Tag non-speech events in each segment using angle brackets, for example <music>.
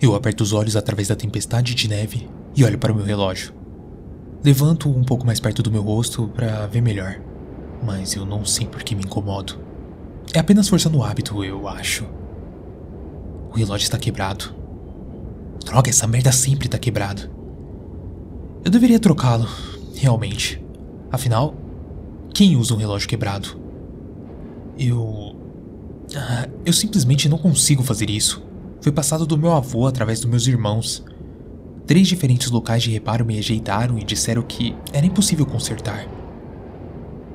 Eu aperto os olhos através da tempestade de neve e olho para o meu relógio. Levanto um pouco mais perto do meu rosto para ver melhor, mas eu não sei por que me incomodo. É apenas força no hábito, eu acho. O relógio está quebrado. Droga, essa merda sempre está quebrado. Eu deveria trocá-lo, realmente. Afinal, quem usa um relógio quebrado? Eu. Ah, eu simplesmente não consigo fazer isso. Foi passado do meu avô através dos meus irmãos. Três diferentes locais de reparo me rejeitaram e disseram que era impossível consertar.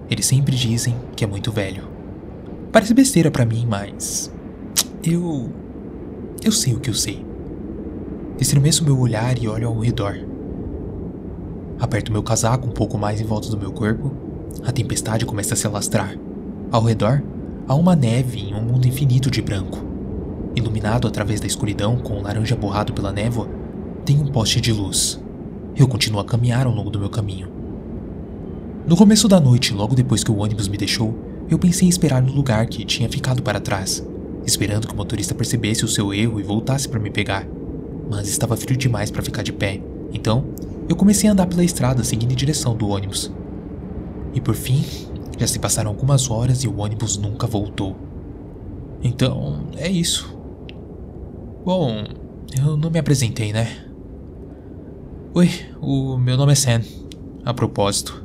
Eles sempre dizem que é muito velho. Parece besteira para mim, mas. Eu. Eu sei o que eu sei. Estremeço meu olhar e olho ao redor. Aperto meu casaco um pouco mais em volta do meu corpo. A tempestade começa a se alastrar. Ao redor, há uma neve em um mundo infinito de branco. Iluminado através da escuridão com o laranja borrado pela névoa, tem um poste de luz. Eu continuo a caminhar ao longo do meu caminho. No começo da noite, logo depois que o ônibus me deixou, eu pensei em esperar no lugar que tinha ficado para trás, esperando que o motorista percebesse o seu erro e voltasse para me pegar. Mas estava frio demais para ficar de pé, então eu comecei a andar pela estrada seguindo em direção do ônibus. E por fim, já se passaram algumas horas e o ônibus nunca voltou. Então, é isso. Bom, eu não me apresentei, né? Oi, o meu nome é Sam. A propósito,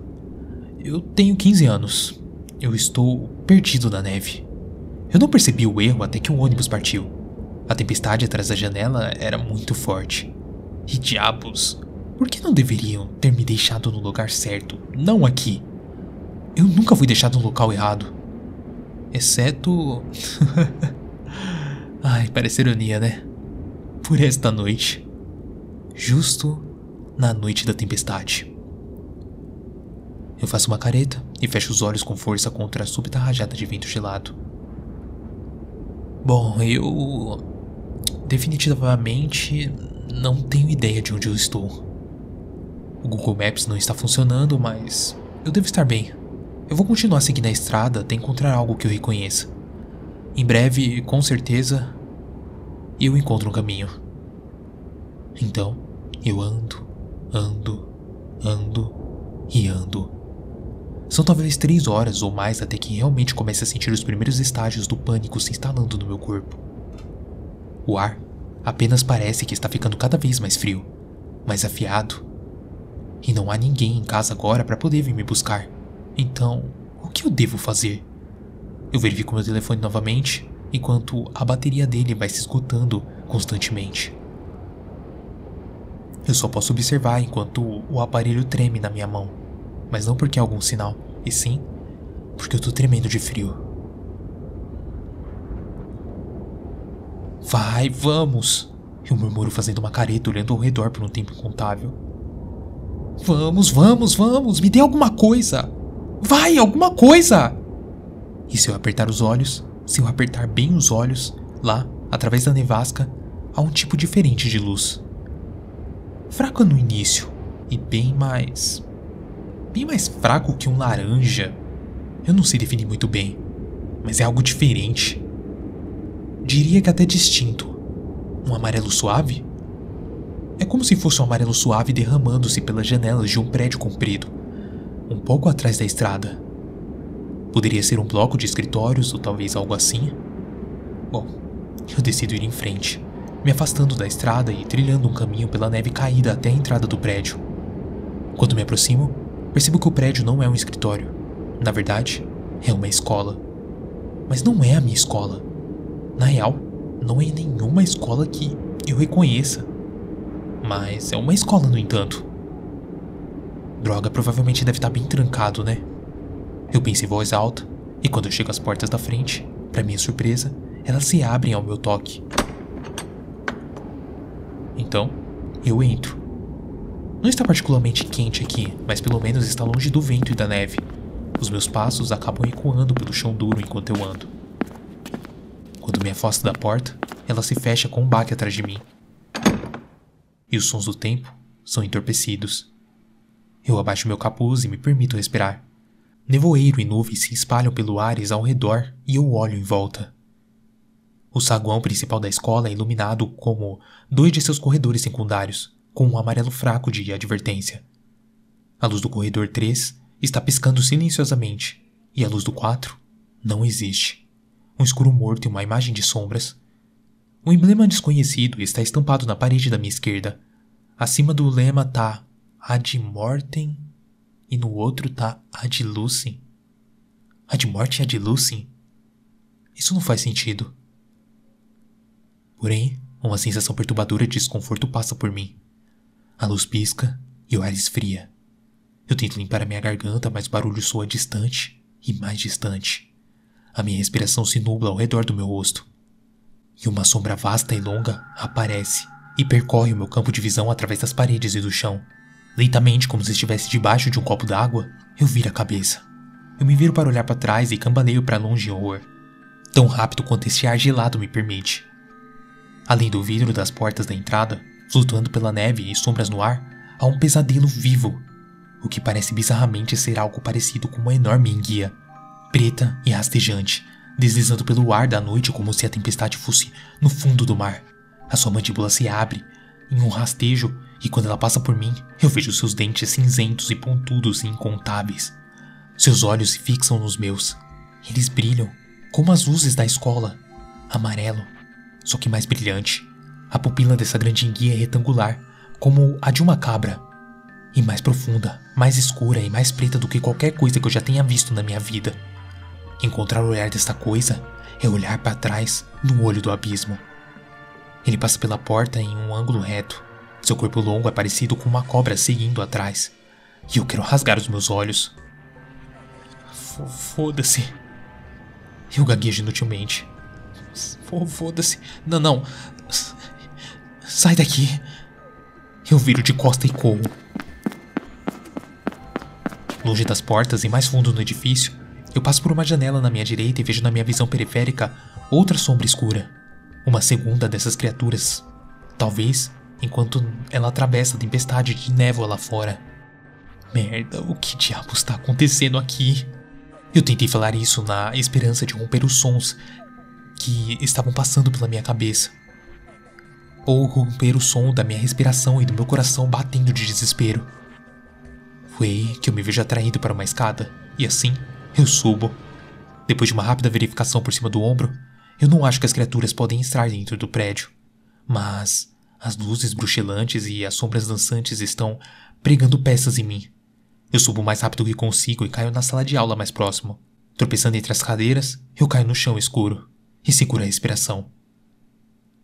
eu tenho 15 anos. Eu estou perdido na neve. Eu não percebi o erro até que o ônibus partiu. A tempestade atrás da janela era muito forte. E diabos, por que não deveriam ter me deixado no lugar certo, não aqui? Eu nunca fui deixado no local errado. Exceto. <laughs> Ai, parece ironia, né? Por esta noite. Justo na noite da tempestade. Eu faço uma careta e fecho os olhos com força contra a súbita rajada de vento gelado. Bom, eu. Definitivamente não tenho ideia de onde eu estou. O Google Maps não está funcionando, mas eu devo estar bem. Eu vou continuar seguindo a estrada até encontrar algo que eu reconheça. Em breve, com certeza, eu encontro um caminho. Então, eu ando, ando, ando e ando. São talvez três horas ou mais até que realmente comece a sentir os primeiros estágios do pânico se instalando no meu corpo. O ar apenas parece que está ficando cada vez mais frio, mais afiado e não há ninguém em casa agora para poder vir me buscar. Então, o que eu devo fazer? Eu verifico meu telefone novamente, enquanto a bateria dele vai se esgotando constantemente. Eu só posso observar enquanto o aparelho treme na minha mão, mas não porque é algum sinal, e sim porque eu tô tremendo de frio. Vai, vamos! Eu murmuro fazendo uma careta olhando ao redor por um tempo incontável. Vamos, vamos, vamos, me dê alguma coisa. Vai, alguma coisa! E se eu apertar os olhos, se eu apertar bem os olhos, lá, através da nevasca, há um tipo diferente de luz. Fraca no início e bem mais. bem mais fraco que um laranja. Eu não sei definir muito bem, mas é algo diferente. Diria que até distinto. Um amarelo suave? É como se fosse um amarelo suave derramando-se pelas janelas de um prédio comprido, um pouco atrás da estrada. Poderia ser um bloco de escritórios ou talvez algo assim? Bom, eu decido ir em frente, me afastando da estrada e trilhando um caminho pela neve caída até a entrada do prédio. Quando me aproximo, percebo que o prédio não é um escritório. Na verdade, é uma escola. Mas não é a minha escola. Na real, não é nenhuma escola que eu reconheça. Mas é uma escola, no entanto. Droga, provavelmente deve estar bem trancado, né? Eu penso em voz alta, e quando eu chego às portas da frente, para minha surpresa, elas se abrem ao meu toque. Então, eu entro. Não está particularmente quente aqui, mas pelo menos está longe do vento e da neve. Os meus passos acabam ecoando pelo chão duro enquanto eu ando. Quando me afasto da porta, ela se fecha com um baque atrás de mim e os sons do tempo são entorpecidos. Eu abaixo meu capuz e me permito respirar. Nevoeiro e nuvens se espalham pelo ares ao redor e eu olho em volta. O saguão principal da escola é iluminado como dois de seus corredores secundários, com um amarelo fraco de advertência. A luz do corredor 3 está piscando silenciosamente, e a luz do 4 não existe. Um escuro morto e uma imagem de sombras. O emblema desconhecido está estampado na parede da minha esquerda. Acima do lema tá Ad Mortem e no outro tá Ad Lucem. Ad Mortem e Ad Lucem? Isso não faz sentido. Porém, uma sensação perturbadora de desconforto passa por mim. A luz pisca e o ar esfria. Eu tento limpar a minha garganta, mas o barulho soa distante e mais distante. A minha respiração se nubla ao redor do meu rosto. E uma sombra vasta e longa aparece e percorre o meu campo de visão através das paredes e do chão. Lentamente, como se estivesse debaixo de um copo d'água, eu viro a cabeça. Eu me viro para olhar para trás e cambaleio para longe em horror. Tão rápido quanto esse ar gelado me permite. Além do vidro das portas da entrada, flutuando pela neve e sombras no ar, há um pesadelo vivo, o que parece bizarramente ser algo parecido com uma enorme enguia, preta e rastejante, deslizando pelo ar da noite como se a tempestade fosse no fundo do mar. A sua mandíbula se abre em um rastejo e quando ela passa por mim, eu vejo seus dentes cinzentos e pontudos e incontáveis. Seus olhos se fixam nos meus. Eles brilham como as luzes da escola, amarelo só que mais brilhante. A pupila dessa grande enguia é retangular, como a de uma cabra, e mais profunda, mais escura e mais preta do que qualquer coisa que eu já tenha visto na minha vida. Encontrar o olhar desta coisa é olhar para trás no olho do abismo. Ele passa pela porta em um ângulo reto. Seu corpo longo é parecido com uma cobra seguindo atrás. E eu quero rasgar os meus olhos. Foda-se. Eu gaguejo inutilmente. Foda-se. Não, não. Sai daqui. Eu viro de costa e corro. Longe das portas e mais fundo no edifício, eu passo por uma janela na minha direita e vejo na minha visão periférica outra sombra escura. Uma segunda dessas criaturas. Talvez enquanto ela atravessa a tempestade de névoa lá fora. Merda, o que diabos está acontecendo aqui? Eu tentei falar isso na esperança de romper os sons que estavam passando pela minha cabeça. Ou romper o som da minha respiração e do meu coração batendo de desespero. Foi aí que eu me vejo atraído para uma escada, e assim eu subo. Depois de uma rápida verificação por cima do ombro, eu não acho que as criaturas podem entrar dentro do prédio. Mas as luzes bruxelantes e as sombras dançantes estão pregando peças em mim. Eu subo mais rápido que consigo e caio na sala de aula mais próximo. Tropeçando entre as cadeiras, eu caio no chão escuro e segura a respiração.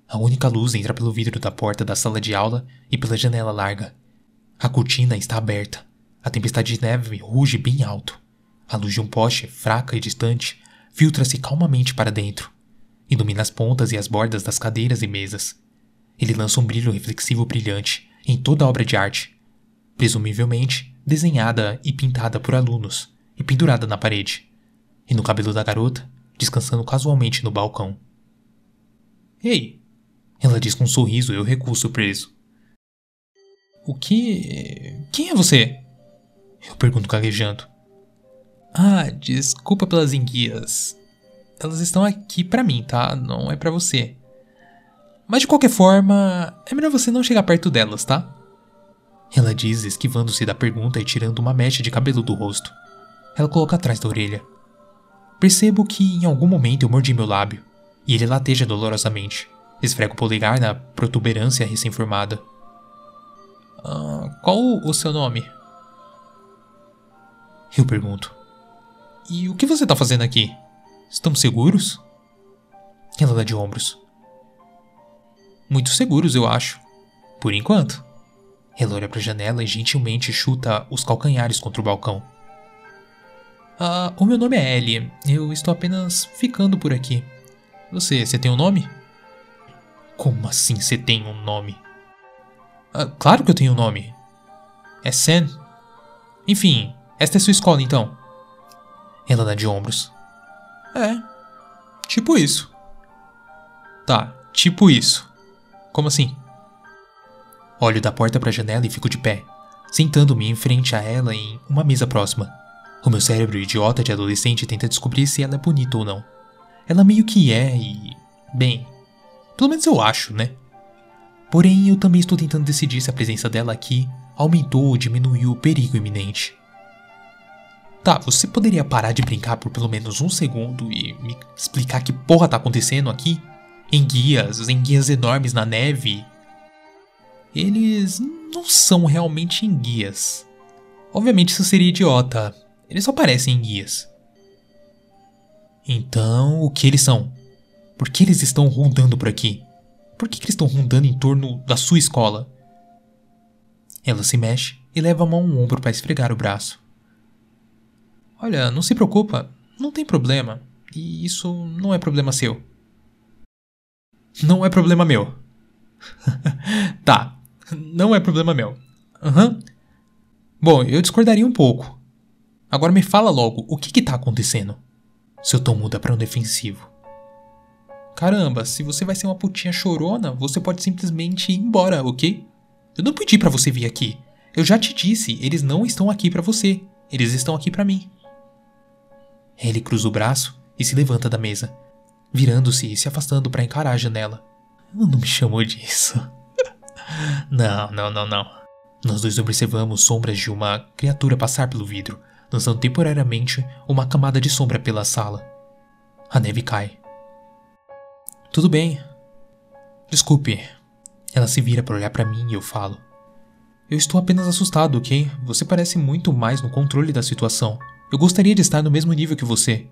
A única luz entra pelo vidro da porta da sala de aula e pela janela larga. A cortina está aberta. A tempestade de neve ruge bem alto. A luz de um poste, fraca e distante, filtra-se calmamente para dentro. Ilumina as pontas e as bordas das cadeiras e mesas. Ele lança um brilho reflexivo brilhante em toda a obra de arte, presumivelmente desenhada e pintada por alunos e pendurada na parede. E no cabelo da garota descansando casualmente no balcão. Ei! Ela diz com um sorriso e eu recuo surpreso. O que. Quem é você? Eu pergunto gaguejando. Ah, desculpa pelas enguias. Elas estão aqui para mim, tá? Não é para você. Mas de qualquer forma, é melhor você não chegar perto delas, tá? Ela diz, esquivando-se da pergunta e tirando uma mecha de cabelo do rosto. Ela coloca atrás da orelha. Percebo que em algum momento eu mordi meu lábio, e ele lateja dolorosamente. Esfrego o polegar na protuberância recém-formada. Ah, qual o seu nome? Eu pergunto. E o que você está fazendo aqui? Estamos seguros? Ela dá de ombros. Muito seguros, eu acho. Por enquanto. Ela olha para a janela e gentilmente chuta os calcanhares contra o balcão. Ah, o meu nome é Ellie. Eu estou apenas ficando por aqui. Você, você tem um nome? Como assim você tem um nome? Ah, claro que eu tenho um nome. É Sen. Enfim, esta é sua escola então. Ela dá de ombros. É. Tipo isso. Tá, tipo isso. Como assim? Olho da porta para a janela e fico de pé, sentando-me em frente a ela em uma mesa próxima. O meu cérebro idiota de adolescente tenta descobrir se ela é bonita ou não. Ela meio que é e Bem, pelo menos eu acho, né? Porém, eu também estou tentando decidir se a presença dela aqui aumentou ou diminuiu o perigo iminente. Tá, você poderia parar de brincar por pelo menos um segundo e me explicar que porra tá acontecendo aqui? Enguias, enguias enormes na neve. Eles não são realmente enguias. Obviamente isso seria idiota. Eles só parecem enguias. Então, o que eles são? Por que eles estão rondando por aqui? Por que, que eles estão rondando em torno da sua escola? Ela se mexe e leva a mão ao ombro para esfregar o braço. Olha, não se preocupa, não tem problema. E isso não é problema seu. Não é problema meu. <laughs> tá, não é problema meu. Aham. Uhum. Bom, eu discordaria um pouco. Agora me fala logo, o que que tá acontecendo? Seu tom muda para um defensivo. Caramba, se você vai ser uma putinha chorona, você pode simplesmente ir embora, ok? Eu não pedi para você vir aqui. Eu já te disse, eles não estão aqui para você. Eles estão aqui para mim. Ele cruza o braço e se levanta da mesa, virando-se e se afastando para encarar a janela. Ela não me chamou disso. <laughs> não, não, não, não. Nós dois observamos sombras de uma criatura passar pelo vidro, lançando temporariamente uma camada de sombra pela sala. A neve cai. Tudo bem. Desculpe. Ela se vira para olhar para mim e eu falo. Eu estou apenas assustado, ok? Você parece muito mais no controle da situação. Eu gostaria de estar no mesmo nível que você.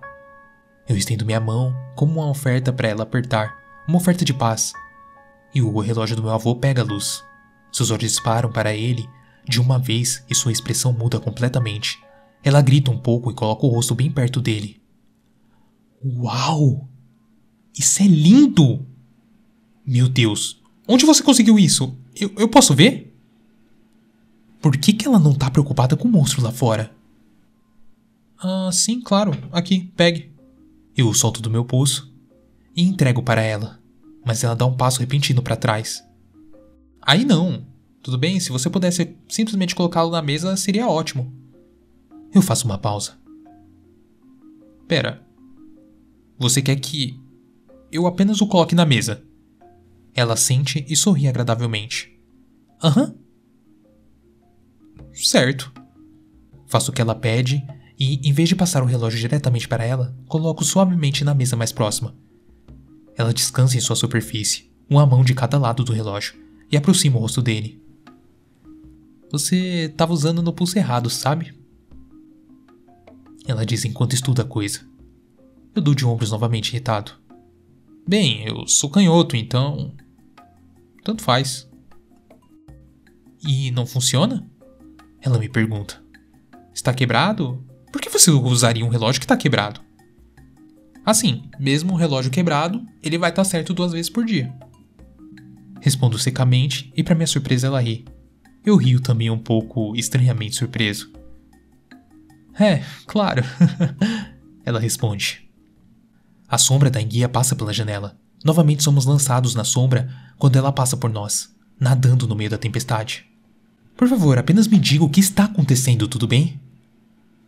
Eu estendo minha mão como uma oferta para ela apertar, uma oferta de paz. E o relógio do meu avô pega a luz. Seus olhos disparam para ele de uma vez e sua expressão muda completamente. Ela grita um pouco e coloca o rosto bem perto dele. Uau! Isso é lindo! Meu Deus, onde você conseguiu isso? Eu, eu posso ver? Por que, que ela não tá preocupada com o monstro lá fora? Ah, sim, claro. Aqui, pegue. Eu o solto do meu pulso e entrego para ela, mas ela dá um passo repentino para trás. Aí não. Tudo bem, se você pudesse simplesmente colocá-lo na mesa, seria ótimo. Eu faço uma pausa. Pera. Você quer que eu apenas o coloque na mesa? Ela sente e sorri agradavelmente. Aham. Certo. Faço o que ela pede e, em vez de passar o relógio diretamente para ela, coloco suavemente na mesa mais próxima. Ela descansa em sua superfície, uma mão de cada lado do relógio, e aproxima o rosto dele. Você estava usando no pulso errado, sabe? Ela diz enquanto estuda a coisa. Eu dou de ombros novamente irritado. Bem, eu sou canhoto, então. Tanto faz. E não funciona? Ela me pergunta. Está quebrado? Por que você usaria um relógio que está quebrado? Assim, mesmo o relógio quebrado, ele vai estar tá certo duas vezes por dia. Respondo secamente e, para minha surpresa, ela ri. Eu rio também um pouco estranhamente surpreso. É, claro. <laughs> ela responde. A sombra da enguia passa pela janela. Novamente somos lançados na sombra quando ela passa por nós, nadando no meio da tempestade. Por favor, apenas me diga o que está acontecendo, tudo bem?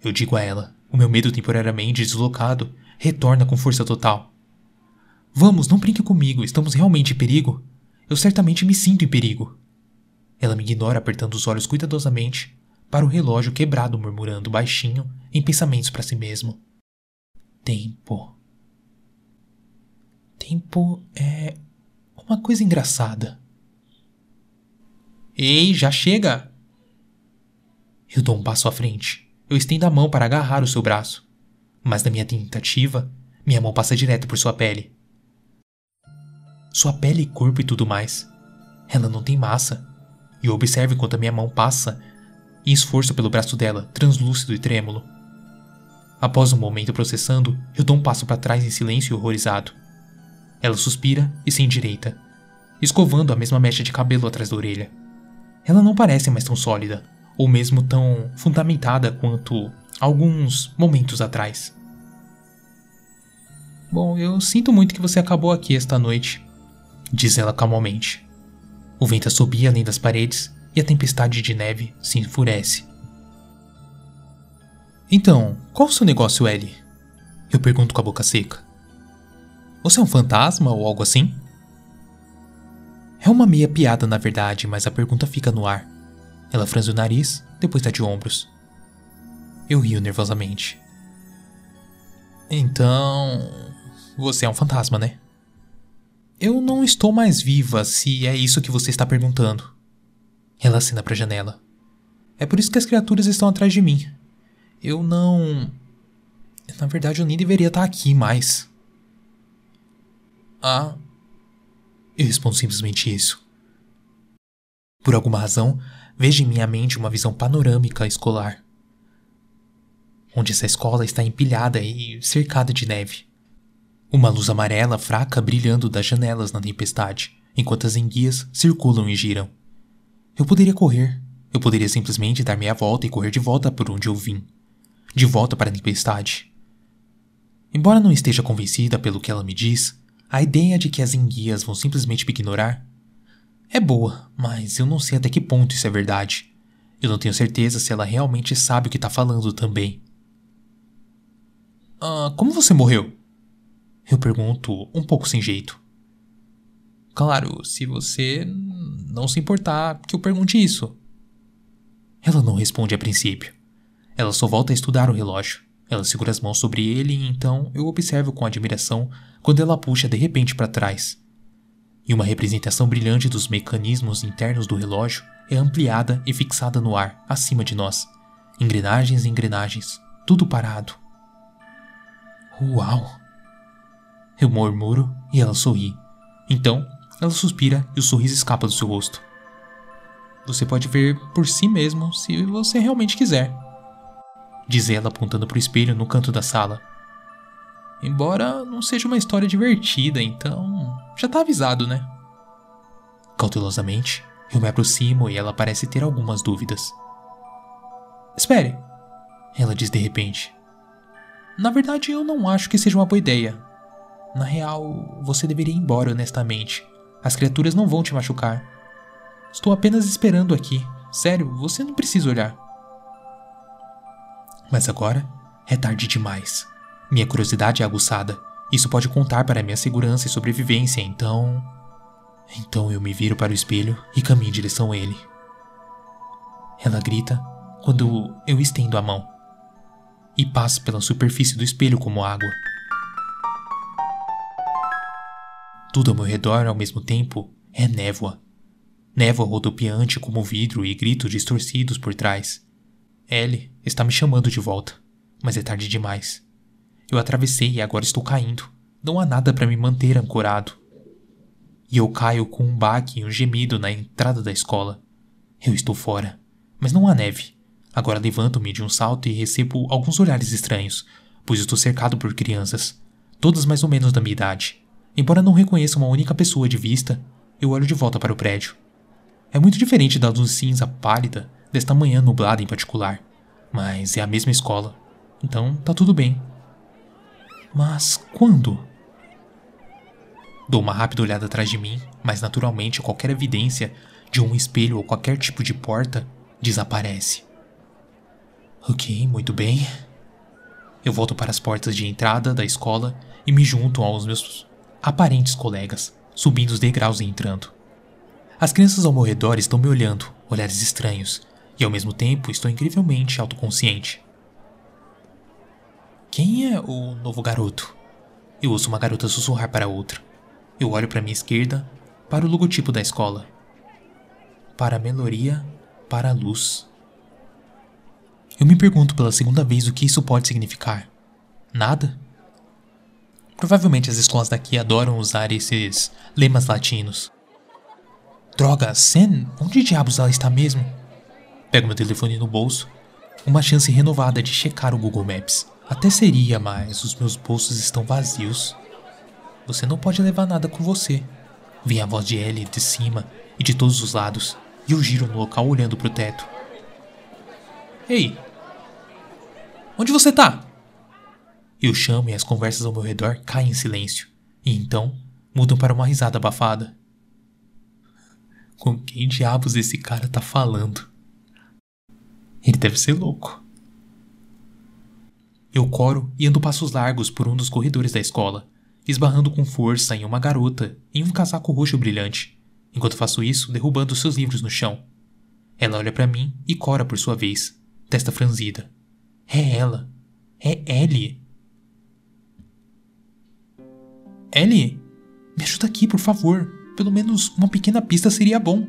Eu digo a ela. O meu medo temporariamente deslocado retorna com força total. Vamos, não brinque comigo, estamos realmente em perigo. Eu certamente me sinto em perigo. Ela me ignora apertando os olhos cuidadosamente para o relógio quebrado, murmurando baixinho em pensamentos para si mesmo. Tempo. Tempo é uma coisa engraçada. Ei, já chega! Eu dou um passo à frente. Eu estendo a mão para agarrar o seu braço, mas na minha tentativa, minha mão passa direto por sua pele. Sua pele corpo e tudo mais. Ela não tem massa. E observe enquanto a minha mão passa e esforço pelo braço dela, translúcido e trêmulo. Após um momento processando, eu dou um passo para trás em silêncio horrorizado. Ela suspira e se endireita, escovando a mesma mecha de cabelo atrás da orelha. Ela não parece mais tão sólida, ou mesmo tão fundamentada quanto alguns momentos atrás. Bom, eu sinto muito que você acabou aqui esta noite, diz ela calmamente. O vento assobia além das paredes e a tempestade de neve se enfurece. Então, qual o seu negócio, Ellie? Eu pergunto com a boca seca. Você é um fantasma ou algo assim? É uma meia piada, na verdade, mas a pergunta fica no ar. Ela franze o nariz, depois dá de ombros. Eu rio nervosamente. Então. Você é um fantasma, né? Eu não estou mais viva, se é isso que você está perguntando. Ela acena para a janela. É por isso que as criaturas estão atrás de mim. Eu não. Na verdade, eu nem deveria estar aqui mais. Ah. Eu respondo simplesmente isso. Por alguma razão, vejo em minha mente uma visão panorâmica escolar. Onde essa escola está empilhada e cercada de neve. Uma luz amarela fraca brilhando das janelas na tempestade, enquanto as enguias circulam e giram. Eu poderia correr. Eu poderia simplesmente dar meia volta e correr de volta por onde eu vim. De volta para a tempestade. Embora não esteja convencida pelo que ela me diz, a ideia de que as enguias vão simplesmente me ignorar é boa, mas eu não sei até que ponto isso é verdade. Eu não tenho certeza se ela realmente sabe o que está falando também. Ah, como você morreu? Eu pergunto, um pouco sem jeito. Claro, se você não se importar que eu pergunte isso. Ela não responde a princípio. Ela só volta a estudar o relógio. Ela segura as mãos sobre ele e então eu observo com admiração quando ela puxa de repente para trás. E uma representação brilhante dos mecanismos internos do relógio é ampliada e fixada no ar, acima de nós. Engrenagens e engrenagens, tudo parado. Uau! Eu murmuro e ela sorri. Então, ela suspira e o sorriso escapa do seu rosto. Você pode ver por si mesmo se você realmente quiser. Diz ela apontando para o espelho no canto da sala. Embora não seja uma história divertida, então já tá avisado, né? Cautelosamente, eu me aproximo e ela parece ter algumas dúvidas. Espere, ela diz de repente. Na verdade, eu não acho que seja uma boa ideia. Na real, você deveria ir embora honestamente. As criaturas não vão te machucar. Estou apenas esperando aqui. Sério, você não precisa olhar. Mas agora é tarde demais. Minha curiosidade é aguçada. Isso pode contar para minha segurança e sobrevivência, então. Então eu me viro para o espelho e caminho em direção a ele. Ela grita quando eu estendo a mão e passa pela superfície do espelho como água. Tudo ao meu redor, ao mesmo tempo, é névoa. Névoa rodopiante como vidro e gritos distorcidos por trás. Ellie está me chamando de volta, mas é tarde demais. Eu atravessei e agora estou caindo. Não há nada para me manter ancorado. E eu caio com um baque e um gemido na entrada da escola. Eu estou fora, mas não há neve. Agora levanto-me de um salto e recebo alguns olhares estranhos, pois estou cercado por crianças, todas mais ou menos da minha idade. Embora não reconheça uma única pessoa de vista, eu olho de volta para o prédio. É muito diferente da luz cinza pálida desta manhã nublada em particular, mas é a mesma escola, então tá tudo bem. Mas quando? Dou uma rápida olhada atrás de mim, mas naturalmente qualquer evidência de um espelho ou qualquer tipo de porta desaparece. Ok, muito bem. Eu volto para as portas de entrada da escola e me junto aos meus aparentes colegas, subindo os degraus e entrando. As crianças ao meu redor estão me olhando, olhares estranhos, e ao mesmo tempo estou incrivelmente autoconsciente. Quem é o novo garoto? Eu ouço uma garota sussurrar para outra. Eu olho para minha esquerda, para o logotipo da escola. Para a meloria, para a luz. Eu me pergunto pela segunda vez o que isso pode significar. Nada? Provavelmente as escolas daqui adoram usar esses lemas latinos. Droga, Sen, onde diabos ela está mesmo? Pego meu telefone no bolso. Uma chance renovada de checar o Google Maps. Até seria, mas os meus bolsos estão vazios. Você não pode levar nada com você. Vem a voz de Ellie de cima e de todos os lados, e eu giro no local olhando para o teto. Ei! Onde você tá? Eu chamo e as conversas ao meu redor caem em silêncio, e então mudam para uma risada abafada. Com quem diabos esse cara tá falando? Ele deve ser louco. Eu coro e ando passos largos por um dos corredores da escola, esbarrando com força em uma garota em um casaco roxo brilhante, enquanto faço isso, derrubando seus livros no chão. Ela olha para mim e Cora por sua vez, testa franzida. É ela. É Ellie. Ellie, me ajuda aqui, por favor. Pelo menos uma pequena pista seria bom.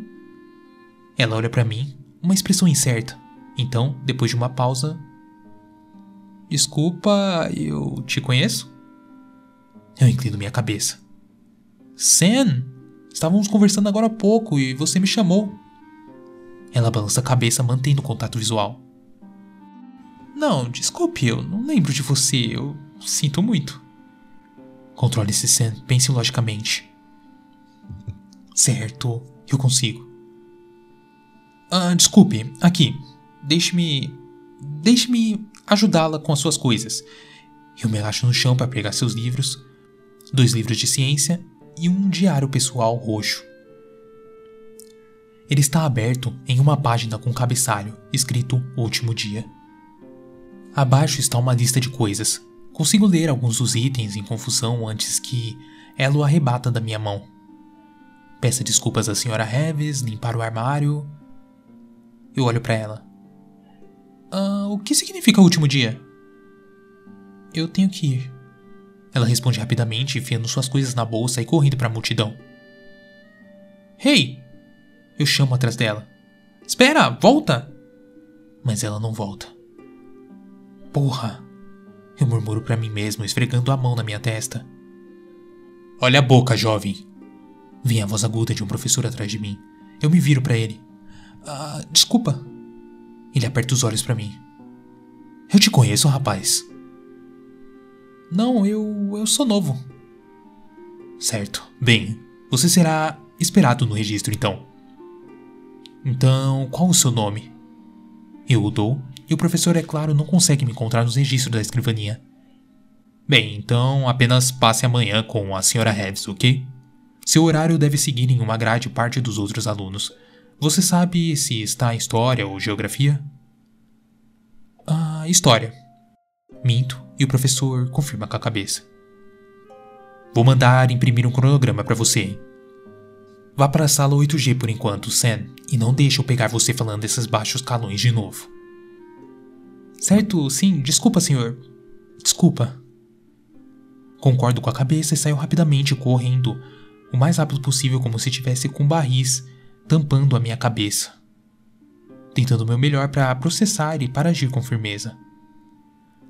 Ela olha para mim, uma expressão incerta. Então, depois de uma pausa, Desculpa, eu te conheço? Eu inclino minha cabeça. Sam, estávamos conversando agora há pouco e você me chamou. Ela balança a cabeça, mantendo o contato visual. Não, desculpe, eu não lembro de você, eu sinto muito. Controle-se, Sam, pense logicamente. Certo, eu consigo. Ah, desculpe, aqui. Deixe-me. Deixe-me ajudá-la com as suas coisas. Eu me agacho no chão para pegar seus livros, dois livros de ciência e um diário pessoal roxo. Ele está aberto em uma página com cabeçalho, escrito Último Dia. Abaixo está uma lista de coisas. Consigo ler alguns dos itens em confusão antes que ela o arrebata da minha mão. Peça desculpas à senhora Reves, limpar o armário. Eu olho para ela. Ah, o que significa o último dia? Eu tenho que ir. Ela responde rapidamente, enfiando suas coisas na bolsa e correndo para a multidão. Hey! Eu chamo atrás dela. Espera, volta! Mas ela não volta. Porra! Eu murmuro para mim mesmo, esfregando a mão na minha testa. Olha a boca, jovem! Vem a voz aguda de um professor atrás de mim. Eu me viro para ele. Ah, desculpa, ele aperta os olhos para mim. Eu te conheço, rapaz. Não, eu. eu sou novo. Certo. Bem, você será esperado no registro então. Então, qual o seu nome? Eu o dou, e o professor, é claro, não consegue me encontrar nos registros da escrivania. Bem, então apenas passe amanhã com a senhora Heves, ok? Seu horário deve seguir em uma grade parte dos outros alunos, você sabe se está em história ou geografia? Ah, história. Minto, e o professor confirma com a cabeça. Vou mandar imprimir um cronograma para você. Vá para a sala 8G por enquanto, Sam, e não deixe eu pegar você falando desses baixos calões de novo. Certo, sim, desculpa, senhor. Desculpa. Concordo com a cabeça e saio rapidamente correndo, o mais rápido possível, como se tivesse com barris tampando a minha cabeça, tentando o meu melhor para processar e para agir com firmeza.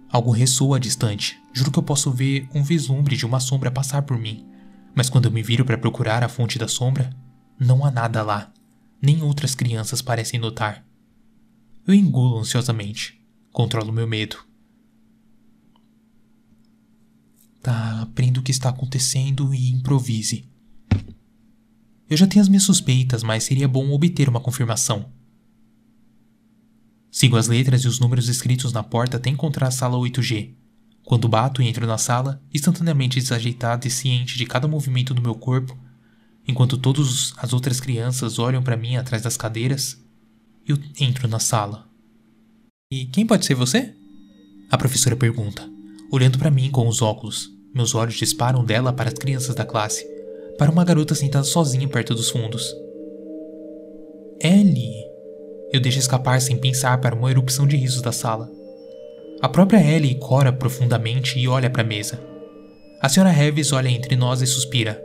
Algo ressoa distante, juro que eu posso ver um vislumbre de uma sombra passar por mim, mas quando eu me viro para procurar a fonte da sombra, não há nada lá, nem outras crianças parecem notar. Eu engulo ansiosamente, controlo meu medo. Tá, aprenda o que está acontecendo e improvise. Eu já tenho as minhas suspeitas, mas seria bom obter uma confirmação. Sigo as letras e os números escritos na porta até encontrar a sala 8G. Quando bato e entro na sala, instantaneamente desajeitado e ciente de cada movimento do meu corpo, enquanto todas as outras crianças olham para mim atrás das cadeiras, eu entro na sala. E quem pode ser você? A professora pergunta, olhando para mim com os óculos. Meus olhos disparam dela para as crianças da classe para uma garota sentada sozinha perto dos fundos. Ellie! Eu deixo escapar sem pensar para uma erupção de risos da sala. A própria Ellie cora profundamente e olha para a mesa. A senhora Heves olha entre nós e suspira.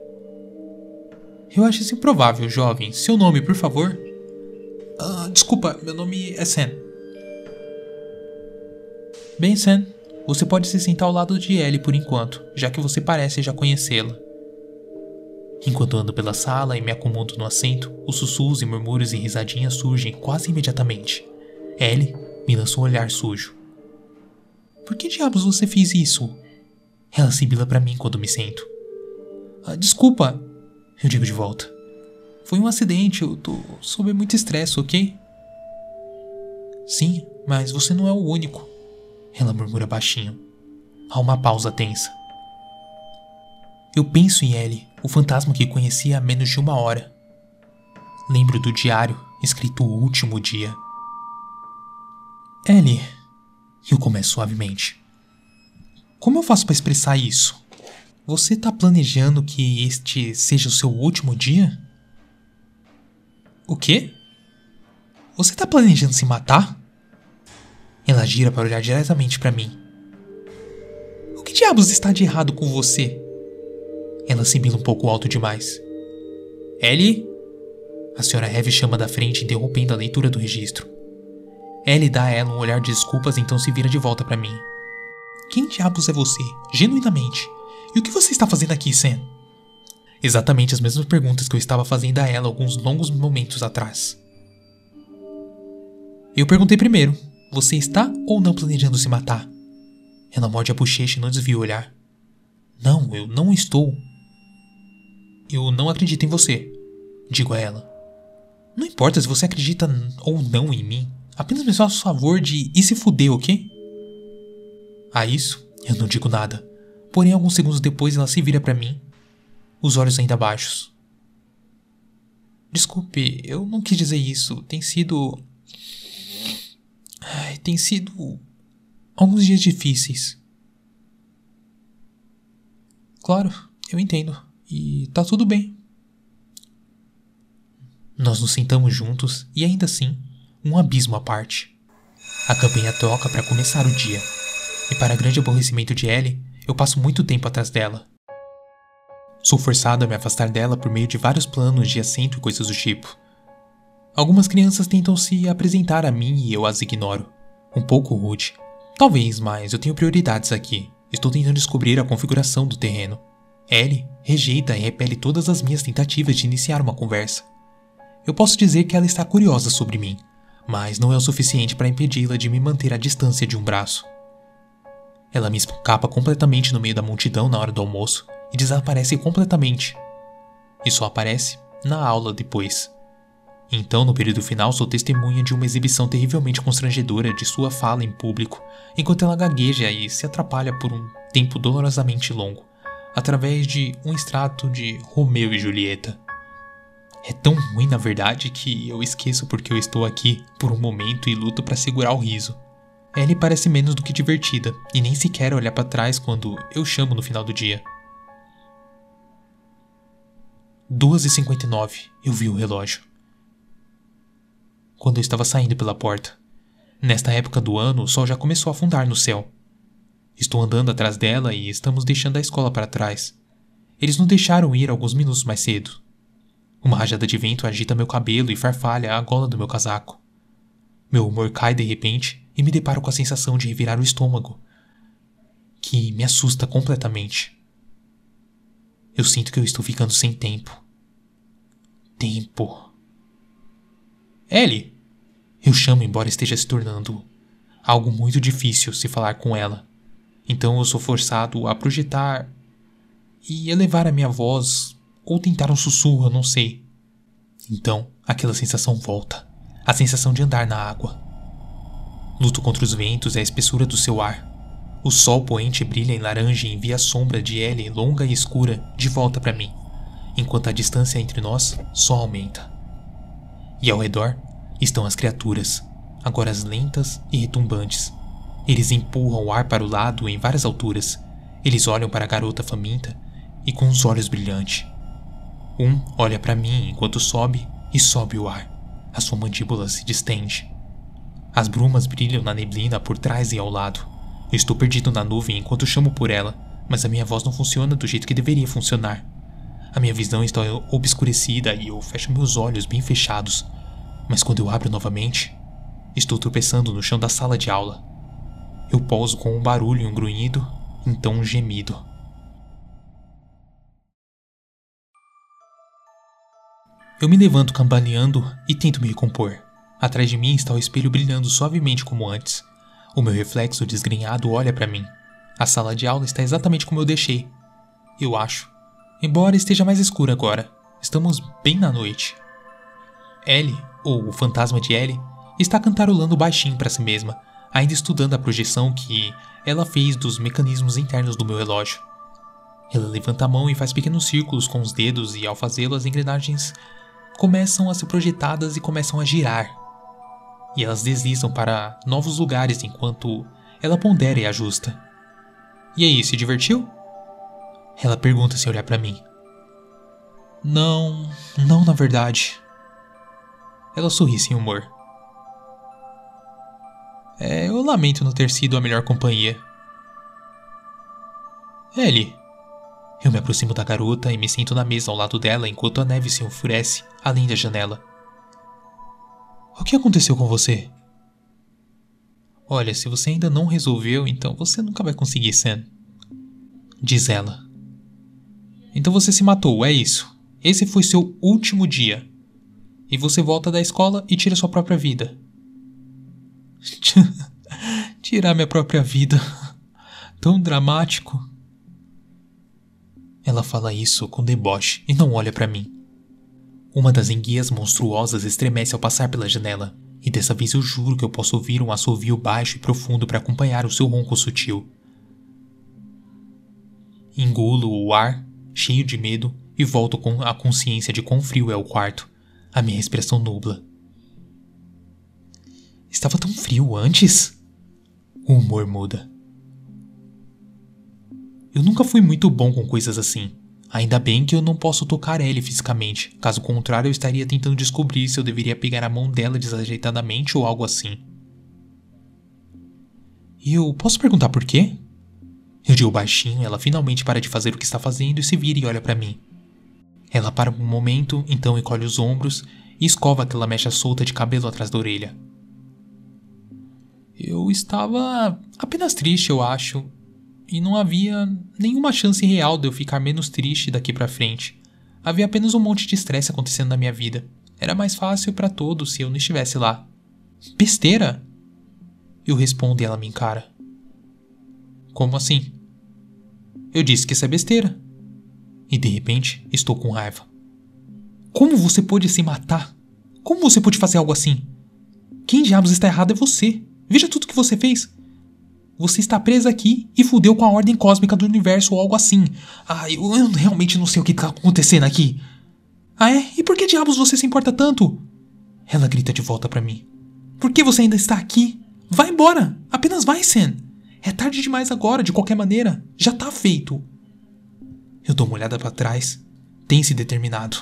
Eu acho isso improvável, jovem. Seu nome, por favor? Uh, desculpa, meu nome é Sam. Bem, Sam, você pode se sentar ao lado de Ellie por enquanto, já que você parece já conhecê-la. Enquanto ando pela sala e me acomodo no assento, os sussurros e murmúrios e risadinhas surgem quase imediatamente. Ellie me lança um olhar sujo. Por que diabos você fez isso? Ela sibila para mim quando me sento. Ah, desculpa, eu digo de volta. Foi um acidente, eu tô sob muito estresse, ok? Sim, mas você não é o único. Ela murmura baixinho. Há uma pausa tensa. Eu penso em Ellie, o fantasma que conheci há menos de uma hora. Lembro do diário, escrito o último dia. Ellie, eu começo suavemente. Como eu faço para expressar isso? Você tá planejando que este seja o seu último dia? O quê? Você tá planejando se matar? Ela gira para olhar diretamente para mim. O que diabos está de errado com você? Ela sibila um pouco alto demais. Ellie? A senhora Heavy chama da frente, interrompendo a leitura do registro. Ellie dá a ela um olhar de desculpas, então se vira de volta para mim. Quem diabos é você? Genuinamente. E o que você está fazendo aqui, Sam? Exatamente as mesmas perguntas que eu estava fazendo a ela alguns longos momentos atrás. Eu perguntei primeiro: Você está ou não planejando se matar? Ela morde a bochecha e não desvia o olhar. Não, eu não estou. Eu não acredito em você, digo a ela. Não importa se você acredita ou não em mim, apenas me faça o favor de ir se fuder, ok? A isso, eu não digo nada. Porém, alguns segundos depois, ela se vira para mim, os olhos ainda baixos. Desculpe, eu não quis dizer isso. Tem sido. Ai, tem sido. alguns dias difíceis. Claro, eu entendo. E tá tudo bem. Nós nos sentamos juntos e ainda assim, um abismo à parte. A campanha toca para começar o dia. E para grande aborrecimento de Ellie, eu passo muito tempo atrás dela. Sou forçado a me afastar dela por meio de vários planos de assento e coisas do tipo. Algumas crianças tentam se apresentar a mim e eu as ignoro. Um pouco rude. Talvez, mas eu tenho prioridades aqui. Estou tentando descobrir a configuração do terreno. Ellie rejeita e repele todas as minhas tentativas de iniciar uma conversa. Eu posso dizer que ela está curiosa sobre mim, mas não é o suficiente para impedi-la de me manter à distância de um braço. Ela me escapa completamente no meio da multidão na hora do almoço e desaparece completamente. E só aparece na aula depois. Então, no período final, sou testemunha de uma exibição terrivelmente constrangedora de sua fala em público, enquanto ela gagueja e se atrapalha por um tempo dolorosamente longo, através de um extrato de Romeu e Julieta. É tão ruim, na verdade, que eu esqueço porque eu estou aqui por um momento e luto para segurar o riso. Ellie parece menos do que divertida e nem sequer olhar para trás quando eu chamo no final do dia. 2h59, eu vi o relógio. Quando eu estava saindo pela porta. Nesta época do ano, o sol já começou a afundar no céu. Estou andando atrás dela e estamos deixando a escola para trás. Eles nos deixaram ir alguns minutos mais cedo. Uma rajada de vento agita meu cabelo e farfalha a gola do meu casaco. Meu humor cai de repente e me deparo com a sensação de revirar o estômago, que me assusta completamente. Eu sinto que eu estou ficando sem tempo. Tempo. Ellie! Eu chamo, embora esteja se tornando algo muito difícil se falar com ela. Então eu sou forçado a projetar e elevar a minha voz ou tentar um sussurro, eu não sei. Então aquela sensação volta a sensação de andar na água. Luto contra os ventos e a espessura do seu ar. O sol poente brilha em laranja e envia a sombra de Ellie longa e escura de volta para mim, enquanto a distância entre nós só aumenta. E ao redor estão as criaturas, agora lentas e retumbantes. Eles empurram o ar para o lado em várias alturas. Eles olham para a garota faminta e com os olhos brilhantes. Um olha para mim enquanto sobe e sobe o ar. A sua mandíbula se distende. As brumas brilham na neblina por trás e ao lado. Eu estou perdido na nuvem enquanto chamo por ela, mas a minha voz não funciona do jeito que deveria funcionar. A minha visão está obscurecida e eu fecho meus olhos bem fechados, mas quando eu abro novamente, estou tropeçando no chão da sala de aula. Eu pouso com um barulho um grunhido, então um gemido. Eu me levanto cambaleando e tento me recompor. Atrás de mim está o espelho brilhando suavemente como antes. O meu reflexo desgrenhado olha para mim. A sala de aula está exatamente como eu deixei. Eu acho. Embora esteja mais escura agora, estamos bem na noite. Ellie, ou o fantasma de Ellie, está cantarolando baixinho para si mesma, ainda estudando a projeção que ela fez dos mecanismos internos do meu relógio. Ela levanta a mão e faz pequenos círculos com os dedos, e ao fazê-lo, as engrenagens começam a ser projetadas e começam a girar, e elas deslizam para novos lugares enquanto ela pondera e ajusta. E aí, se divertiu? Ela pergunta sem olhar para mim. Não, não na verdade. Ela sorri sem humor. É, eu lamento não ter sido a melhor companhia. Ellie. Eu me aproximo da garota e me sento na mesa ao lado dela enquanto a neve se enfurece além da janela. O que aconteceu com você? Olha, se você ainda não resolveu, então você nunca vai conseguir, Sam. Diz ela. Então você se matou, é isso. Esse foi seu último dia. E você volta da escola e tira sua própria vida. <laughs> Tirar minha própria vida. Tão dramático. Ela fala isso com deboche e não olha para mim. Uma das enguias monstruosas estremece ao passar pela janela, e dessa vez eu juro que eu posso ouvir um assovio baixo e profundo para acompanhar o seu ronco sutil. Engulo o ar, cheio de medo, e volto com a consciência de quão frio é o quarto. A minha respiração nubla. Estava tão frio antes? O humor muda. Eu nunca fui muito bom com coisas assim. Ainda bem que eu não posso tocar ele fisicamente, caso contrário eu estaria tentando descobrir se eu deveria pegar a mão dela desajeitadamente ou algo assim. E eu posso perguntar por quê? Eu digo baixinho, ela finalmente para de fazer o que está fazendo e se vira e olha para mim. Ela para um momento, então encolhe os ombros e escova aquela mecha solta de cabelo atrás da orelha. Eu estava apenas triste, eu acho, e não havia nenhuma chance real de eu ficar menos triste daqui para frente. Havia apenas um monte de estresse acontecendo na minha vida. Era mais fácil para todos se eu não estivesse lá. Besteira? Eu respondo e ela me encara. Como assim? Eu disse que isso é besteira. E de repente estou com raiva. Como você pôde se matar? Como você pôde fazer algo assim? Quem diabos está errado é você. Veja tudo que você fez. Você está presa aqui e fudeu com a ordem cósmica do universo ou algo assim. Ah, eu, eu realmente não sei o que está acontecendo aqui. Ah, é? E por que diabos você se importa tanto? Ela grita de volta para mim. Por que você ainda está aqui? Vá embora! Apenas vai, Sen! É tarde demais agora, de qualquer maneira. Já tá feito. Eu dou uma olhada para trás. Tem-se determinado.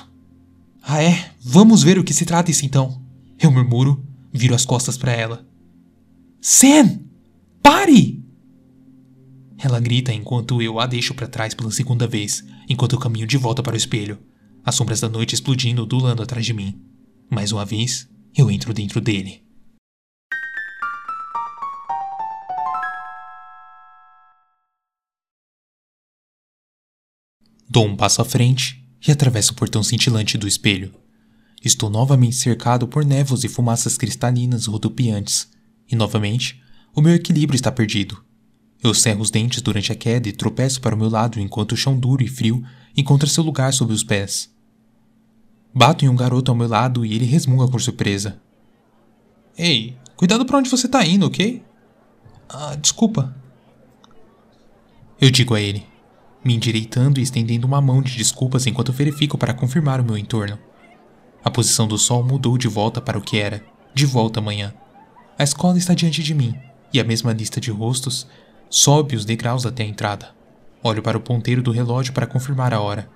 Ah, é? Vamos ver o que se trata isso então. Eu murmuro, viro as costas para ela. Sam! Pare! Ela grita enquanto eu a deixo para trás pela segunda vez, enquanto eu caminho de volta para o espelho, as sombras da noite explodindo, dulando atrás de mim. Mais uma vez, eu entro dentro dele. Dou um passo à frente e atravesso o portão cintilante do espelho. Estou novamente cercado por névoas e fumaças cristalinas rodopiantes, e novamente o meu equilíbrio está perdido. Eu cerro os dentes durante a queda e tropeço para o meu lado enquanto o chão duro e frio encontra seu lugar sob os pés. Bato em um garoto ao meu lado e ele resmunga com surpresa. Ei, cuidado para onde você está indo, ok? Ah, desculpa. Eu digo a ele, me endireitando e estendendo uma mão de desculpas enquanto verifico para confirmar o meu entorno. A posição do sol mudou de volta para o que era, de volta amanhã. A escola está diante de mim e a mesma lista de rostos sobe os degraus até a entrada. Olho para o ponteiro do relógio para confirmar a hora,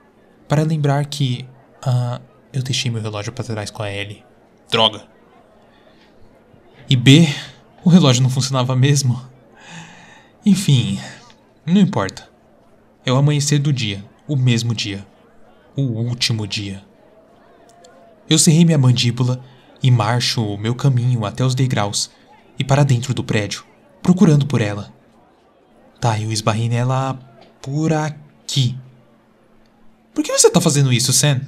para lembrar que. Ah, eu deixei meu relógio para trás com a L. Droga! E B, o relógio não funcionava mesmo. Enfim, não importa. É o amanhecer do dia, o mesmo dia, o último dia. Eu cerrei minha mandíbula e marcho o meu caminho até os degraus e para dentro do prédio, procurando por ela. Tá, eu esbarrei nela por aqui. Por que você tá fazendo isso, Sam?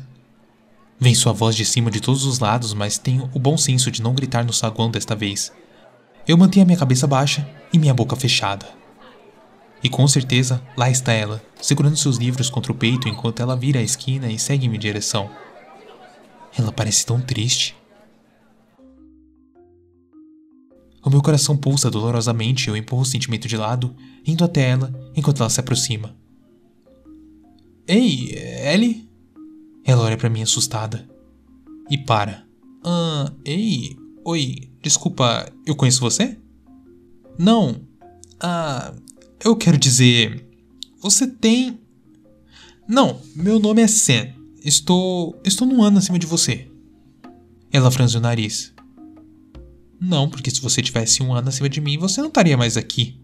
Vem sua voz de cima de todos os lados, mas tenho o bom senso de não gritar no saguão desta vez. Eu mantenho a minha cabeça baixa e minha boca fechada. E com certeza, lá está ela, segurando seus livros contra o peito enquanto ela vira a esquina e segue em minha direção. Ela parece tão triste. O meu coração pulsa dolorosamente e eu empurro o sentimento de lado, indo até ela enquanto ela se aproxima. Ei, Ellie? Ela olha para mim assustada. E para. Ah, ei, oi, desculpa, eu conheço você? Não. Ah, eu quero dizer. Você tem. Não, meu nome é Sam. Estou. Estou num ano acima de você. Ela franziu o nariz. Não, porque se você tivesse um ano acima de mim, você não estaria mais aqui.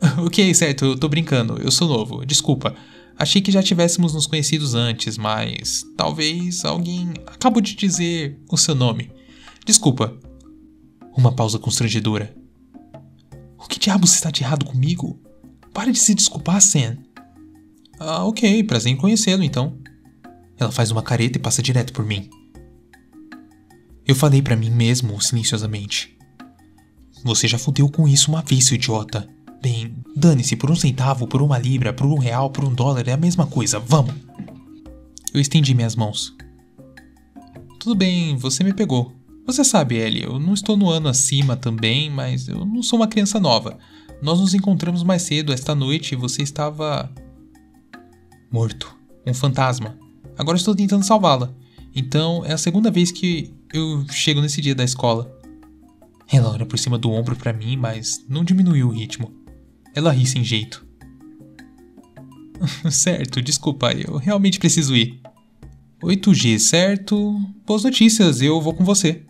<laughs> ok, certo, eu tô brincando, eu sou novo, desculpa. Achei que já tivéssemos nos conhecidos antes, mas talvez alguém acabou de dizer o seu nome. Desculpa. Uma pausa constrangedora. O que diabos está de errado comigo? Pare de se desculpar, Sam. Ah, ok, prazer em conhecê-lo então. Ela faz uma careta e passa direto por mim. Eu falei para mim mesmo silenciosamente. Você já fudeu com isso uma vez, seu idiota. Bem, dane-se, por um centavo, por uma libra, por um real, por um dólar, é a mesma coisa, vamos! Eu estendi minhas mãos. Tudo bem, você me pegou. Você sabe, Ellie, eu não estou no ano acima também, mas eu não sou uma criança nova. Nós nos encontramos mais cedo esta noite e você estava. morto. Um fantasma. Agora estou tentando salvá-la. Então é a segunda vez que eu chego nesse dia da escola. Ela olha por cima do ombro para mim, mas não diminuiu o ritmo. Ela ri sem jeito. <laughs> certo, desculpa, eu realmente preciso ir. 8G, certo? Boas notícias, eu vou com você.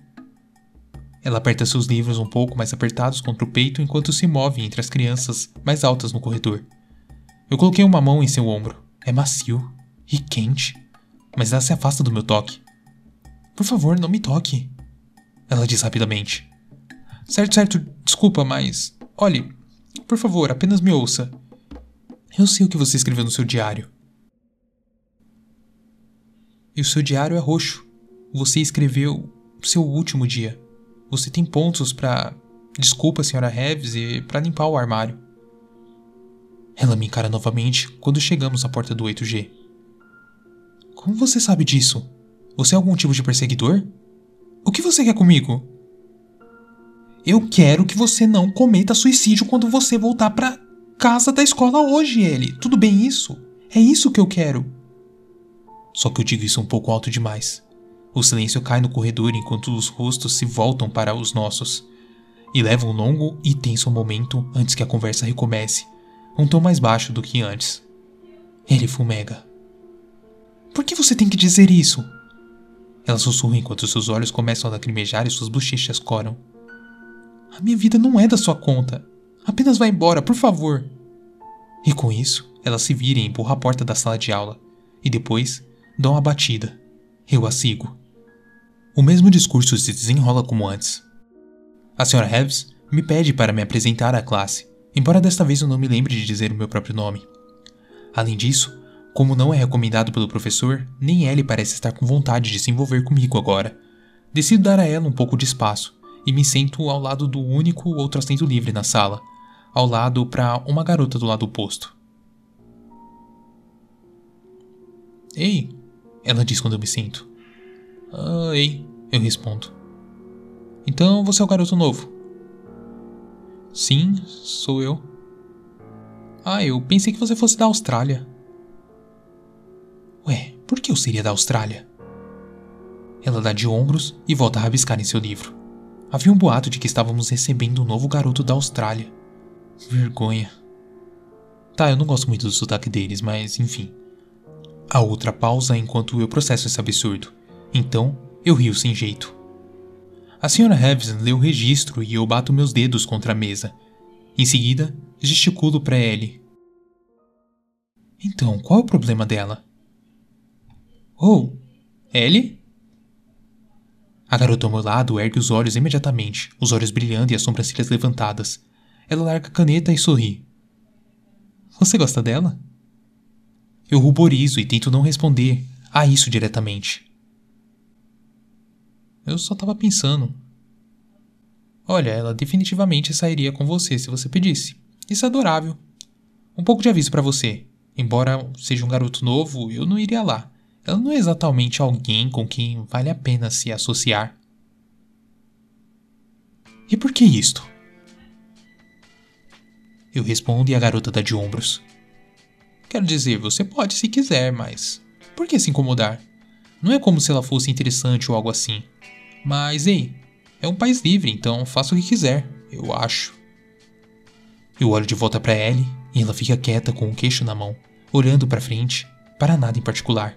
Ela aperta seus livros um pouco mais apertados contra o peito enquanto se move entre as crianças mais altas no corredor. Eu coloquei uma mão em seu ombro. É macio e quente, mas ela se afasta do meu toque. Por favor, não me toque. Ela diz rapidamente. Certo, certo, desculpa, mas. Olhe, por favor, apenas me ouça. Eu sei o que você escreveu no seu diário. E o seu diário é roxo. Você escreveu seu último dia. Você tem pontos para. Desculpa, senhora Reves, e para limpar o armário. Ela me encara novamente quando chegamos à porta do 8G. Como você sabe disso? Você é algum tipo de perseguidor? O que você quer comigo? Eu quero que você não cometa suicídio quando você voltar pra casa da escola hoje, ele. Tudo bem isso? É isso que eu quero. Só que eu digo isso um pouco alto demais. O silêncio cai no corredor enquanto os rostos se voltam para os nossos. E leva um longo e tenso momento antes que a conversa recomece, um tom mais baixo do que antes. Ele fumega. Por que você tem que dizer isso? Ela sussurra enquanto seus olhos começam a lacrimejar e suas bochechas coram. A minha vida não é da sua conta. Apenas vá embora, por favor. E com isso, ela se vira e empurra a porta da sala de aula. E depois, dá uma batida. Eu a sigo. O mesmo discurso se desenrola como antes. A senhora Heves me pede para me apresentar à classe, embora desta vez eu não me lembre de dizer o meu próprio nome. Além disso, como não é recomendado pelo professor, nem ele parece estar com vontade de se envolver comigo agora. Decido dar a ela um pouco de espaço e me sento ao lado do único outro assento livre na sala, ao lado para uma garota do lado oposto. Ei, ela diz quando eu me sinto. Ah, ei, eu respondo. Então você é o garoto novo? Sim, sou eu. Ah, eu pensei que você fosse da Austrália. Por que eu seria da Austrália? Ela dá de ombros e volta a rabiscar em seu livro. Havia um boato de que estávamos recebendo um novo garoto da Austrália. Vergonha. Tá, eu não gosto muito do sotaque deles, mas enfim. A outra pausa enquanto eu processo esse absurdo. Então, eu rio sem jeito. A senhora Heves lê o registro e eu bato meus dedos contra a mesa. Em seguida, gesticulo para Ellie. Então, qual é o problema dela? Oh, Ellie? A garota ao meu lado ergue os olhos imediatamente, os olhos brilhando e as sobrancelhas levantadas. Ela larga a caneta e sorri. Você gosta dela? Eu ruborizo e tento não responder a isso diretamente. Eu só tava pensando. Olha, ela definitivamente sairia com você se você pedisse. Isso é adorável. Um pouco de aviso para você. Embora seja um garoto novo, eu não iria lá. Ela não é exatamente alguém com quem vale a pena se associar. E por que isto? Eu respondo e a garota dá de ombros. Quero dizer, você pode se quiser, mas por que se incomodar? Não é como se ela fosse interessante ou algo assim. Mas ei, é um país livre, então faça o que quiser, eu acho. Eu olho de volta para Ellie e ela fica quieta com o queixo na mão, olhando para frente, para nada em particular.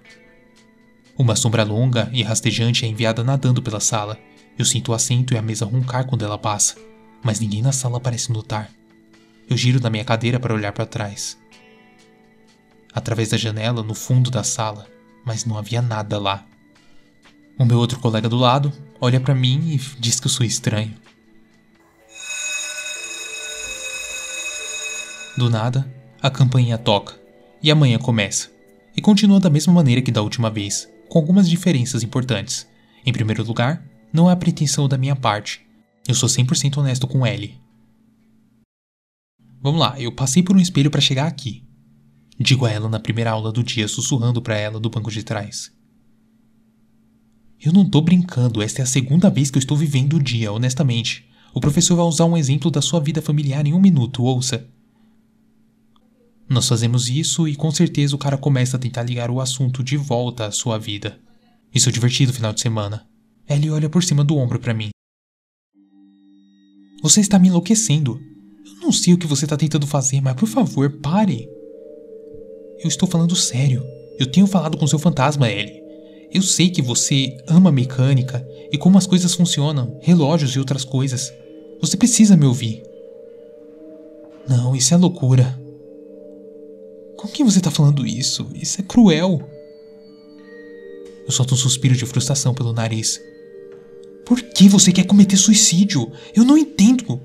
Uma sombra longa e rastejante é enviada nadando pela sala. Eu sinto o assento e a mesa roncar quando ela passa, mas ninguém na sala parece notar. Eu giro da minha cadeira para olhar para trás. Através da janela, no fundo da sala, mas não havia nada lá. O meu outro colega do lado olha para mim e diz que eu sou estranho. Do nada, a campainha toca e amanhã começa. E continua da mesma maneira que da última vez, com algumas diferenças importantes. Em primeiro lugar, não há pretensão da minha parte. Eu sou 100% honesto com Ellie. Vamos lá, eu passei por um espelho para chegar aqui. Digo a ela na primeira aula do dia, sussurrando para ela do banco de trás. Eu não tô brincando, esta é a segunda vez que eu estou vivendo o dia, honestamente. O professor vai usar um exemplo da sua vida familiar em um minuto, ouça. Nós fazemos isso e com certeza o cara começa a tentar ligar o assunto de volta à sua vida. Isso é divertido final de semana. Ellie olha por cima do ombro para mim. Você está me enlouquecendo. Eu não sei o que você está tentando fazer, mas por favor, pare. Eu estou falando sério. Eu tenho falado com seu fantasma, Ellie. Eu sei que você ama mecânica e como as coisas funcionam, relógios e outras coisas. Você precisa me ouvir. Não, isso é loucura. Com quem você tá falando isso? Isso é cruel. Eu solto um suspiro de frustração pelo nariz. Por que você quer cometer suicídio? Eu não entendo.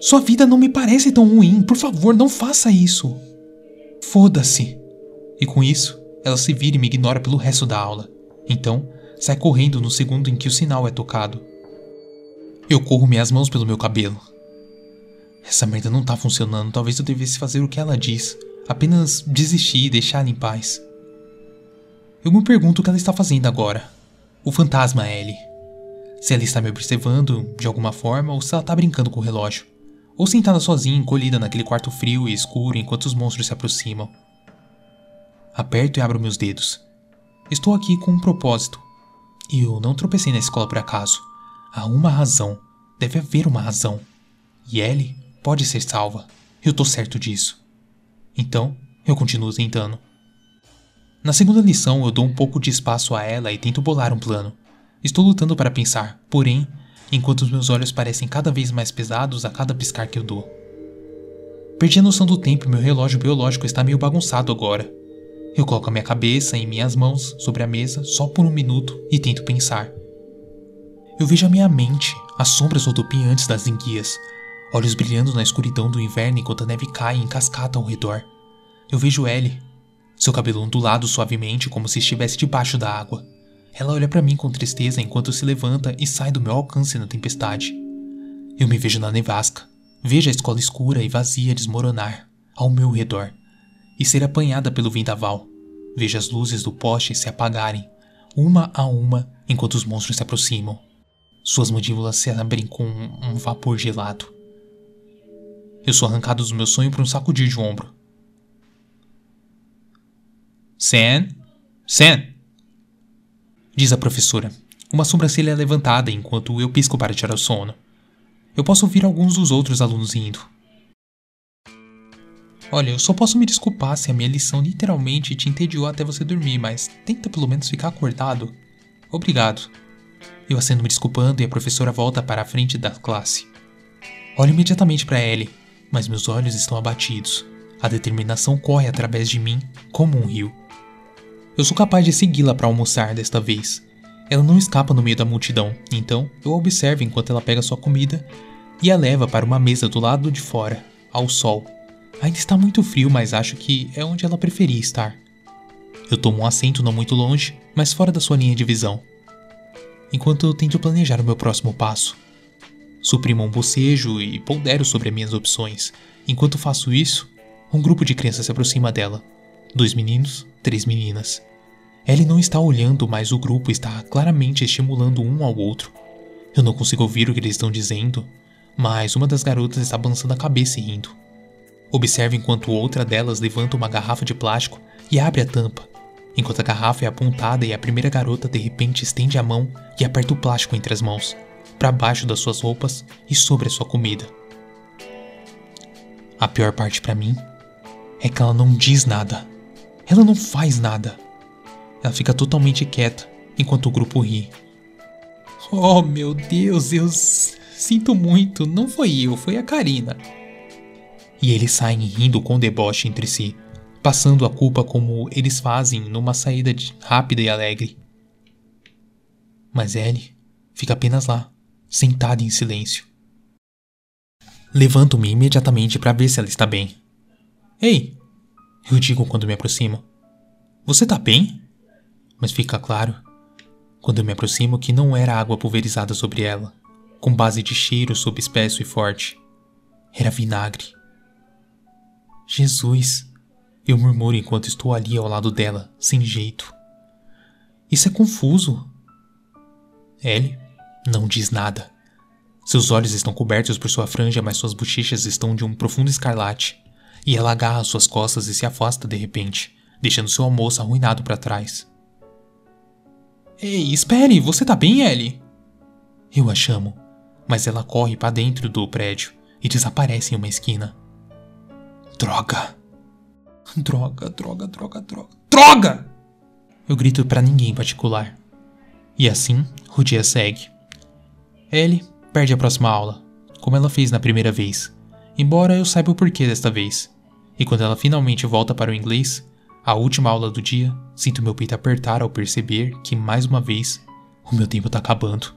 Sua vida não me parece tão ruim. Por favor, não faça isso. Foda-se. E com isso, ela se vira e me ignora pelo resto da aula. Então, sai correndo no segundo em que o sinal é tocado. Eu corro minhas mãos pelo meu cabelo. Essa merda não tá funcionando. Talvez eu devesse fazer o que ela diz. Apenas desistir e deixar em paz. Eu me pergunto o que ela está fazendo agora. O fantasma Ellie. Se ela está me observando de alguma forma ou se ela está brincando com o relógio. Ou sentada sozinha, encolhida naquele quarto frio e escuro enquanto os monstros se aproximam. Aperto e abro meus dedos. Estou aqui com um propósito. Eu não tropecei na escola por acaso. Há uma razão. Deve haver uma razão. E Ellie pode ser salva. Eu tô certo disso. Então, eu continuo tentando. Na segunda lição, eu dou um pouco de espaço a ela e tento bolar um plano. Estou lutando para pensar, porém, enquanto os meus olhos parecem cada vez mais pesados a cada piscar que eu dou. Perdi a noção do tempo e meu relógio biológico está meio bagunçado agora. Eu coloco a minha cabeça em minhas mãos sobre a mesa só por um minuto e tento pensar. Eu vejo a minha mente, as sombras rodopiantes das enguias, olhos brilhando na escuridão do inverno enquanto a neve cai em cascata ao redor. Eu vejo Ellie, seu cabelo ondulado suavemente como se estivesse debaixo da água. Ela olha para mim com tristeza enquanto se levanta e sai do meu alcance na tempestade. Eu me vejo na nevasca, vejo a escola escura e vazia desmoronar ao meu redor e ser apanhada pelo vendaval. Vejo as luzes do poste se apagarem, uma a uma, enquanto os monstros se aproximam. Suas mandíbulas se abrem com um vapor gelado. Eu sou arrancado do meu sonho por um sacudir de ombro. Sam? Sam? Diz a professora, uma sobrancelha levantada enquanto eu pisco para tirar o sono. Eu posso ouvir alguns dos outros alunos indo. Olha, eu só posso me desculpar se a minha lição literalmente te entediou até você dormir, mas tenta pelo menos ficar acordado. Obrigado. Eu acendo me desculpando e a professora volta para a frente da classe. Olho imediatamente para Ellie, mas meus olhos estão abatidos. A determinação corre através de mim como um rio. Eu sou capaz de segui-la para almoçar desta vez. Ela não escapa no meio da multidão, então eu observo enquanto ela pega sua comida e a leva para uma mesa do lado de fora, ao sol. Ainda está muito frio, mas acho que é onde ela preferia estar. Eu tomo um assento não muito longe, mas fora da sua linha de visão. Enquanto eu tento planejar o meu próximo passo. Suprimo um bocejo e pondero sobre as minhas opções. Enquanto faço isso, um grupo de crianças se aproxima dela. Dois meninos, três meninas. Ellie não está olhando, mas o grupo está claramente estimulando um ao outro. Eu não consigo ouvir o que eles estão dizendo, mas uma das garotas está balançando a cabeça e rindo. Observo enquanto outra delas levanta uma garrafa de plástico e abre a tampa, enquanto a garrafa é apontada e a primeira garota de repente estende a mão e aperta o plástico entre as mãos para baixo das suas roupas e sobre a sua comida. A pior parte para mim é que ela não diz nada. Ela não faz nada. Ela fica totalmente quieta enquanto o grupo ri. Oh meu Deus, eu sinto muito, não foi eu, foi a Karina. E eles saem rindo com deboche entre si, passando a culpa como eles fazem numa saída rápida e alegre. Mas Ellie fica apenas lá, sentada em silêncio. Levanto-me imediatamente para ver se ela está bem. Ei! Eu digo quando me aproximo. Você tá bem? Mas fica claro, quando me aproximo, que não era água pulverizada sobre ela, com base de cheiro sob espesso e forte. Era vinagre. Jesus! Eu murmuro enquanto estou ali ao lado dela, sem jeito. Isso é confuso. Ellie não diz nada. Seus olhos estão cobertos por sua franja, mas suas bochechas estão de um profundo escarlate. E ela agarra suas costas e se afasta de repente, deixando seu almoço arruinado para trás. Ei, espere, você tá bem, Ellie? Eu a chamo, mas ela corre para dentro do prédio e desaparece em uma esquina. Droga! Droga, droga, droga, droga. Droga! Eu grito para ninguém em particular. E assim, o dia segue. Ellie perde a próxima aula, como ela fez na primeira vez, embora eu saiba o porquê desta vez. E quando ela finalmente volta para o inglês, a última aula do dia, sinto meu peito apertar ao perceber que, mais uma vez, o meu tempo está acabando.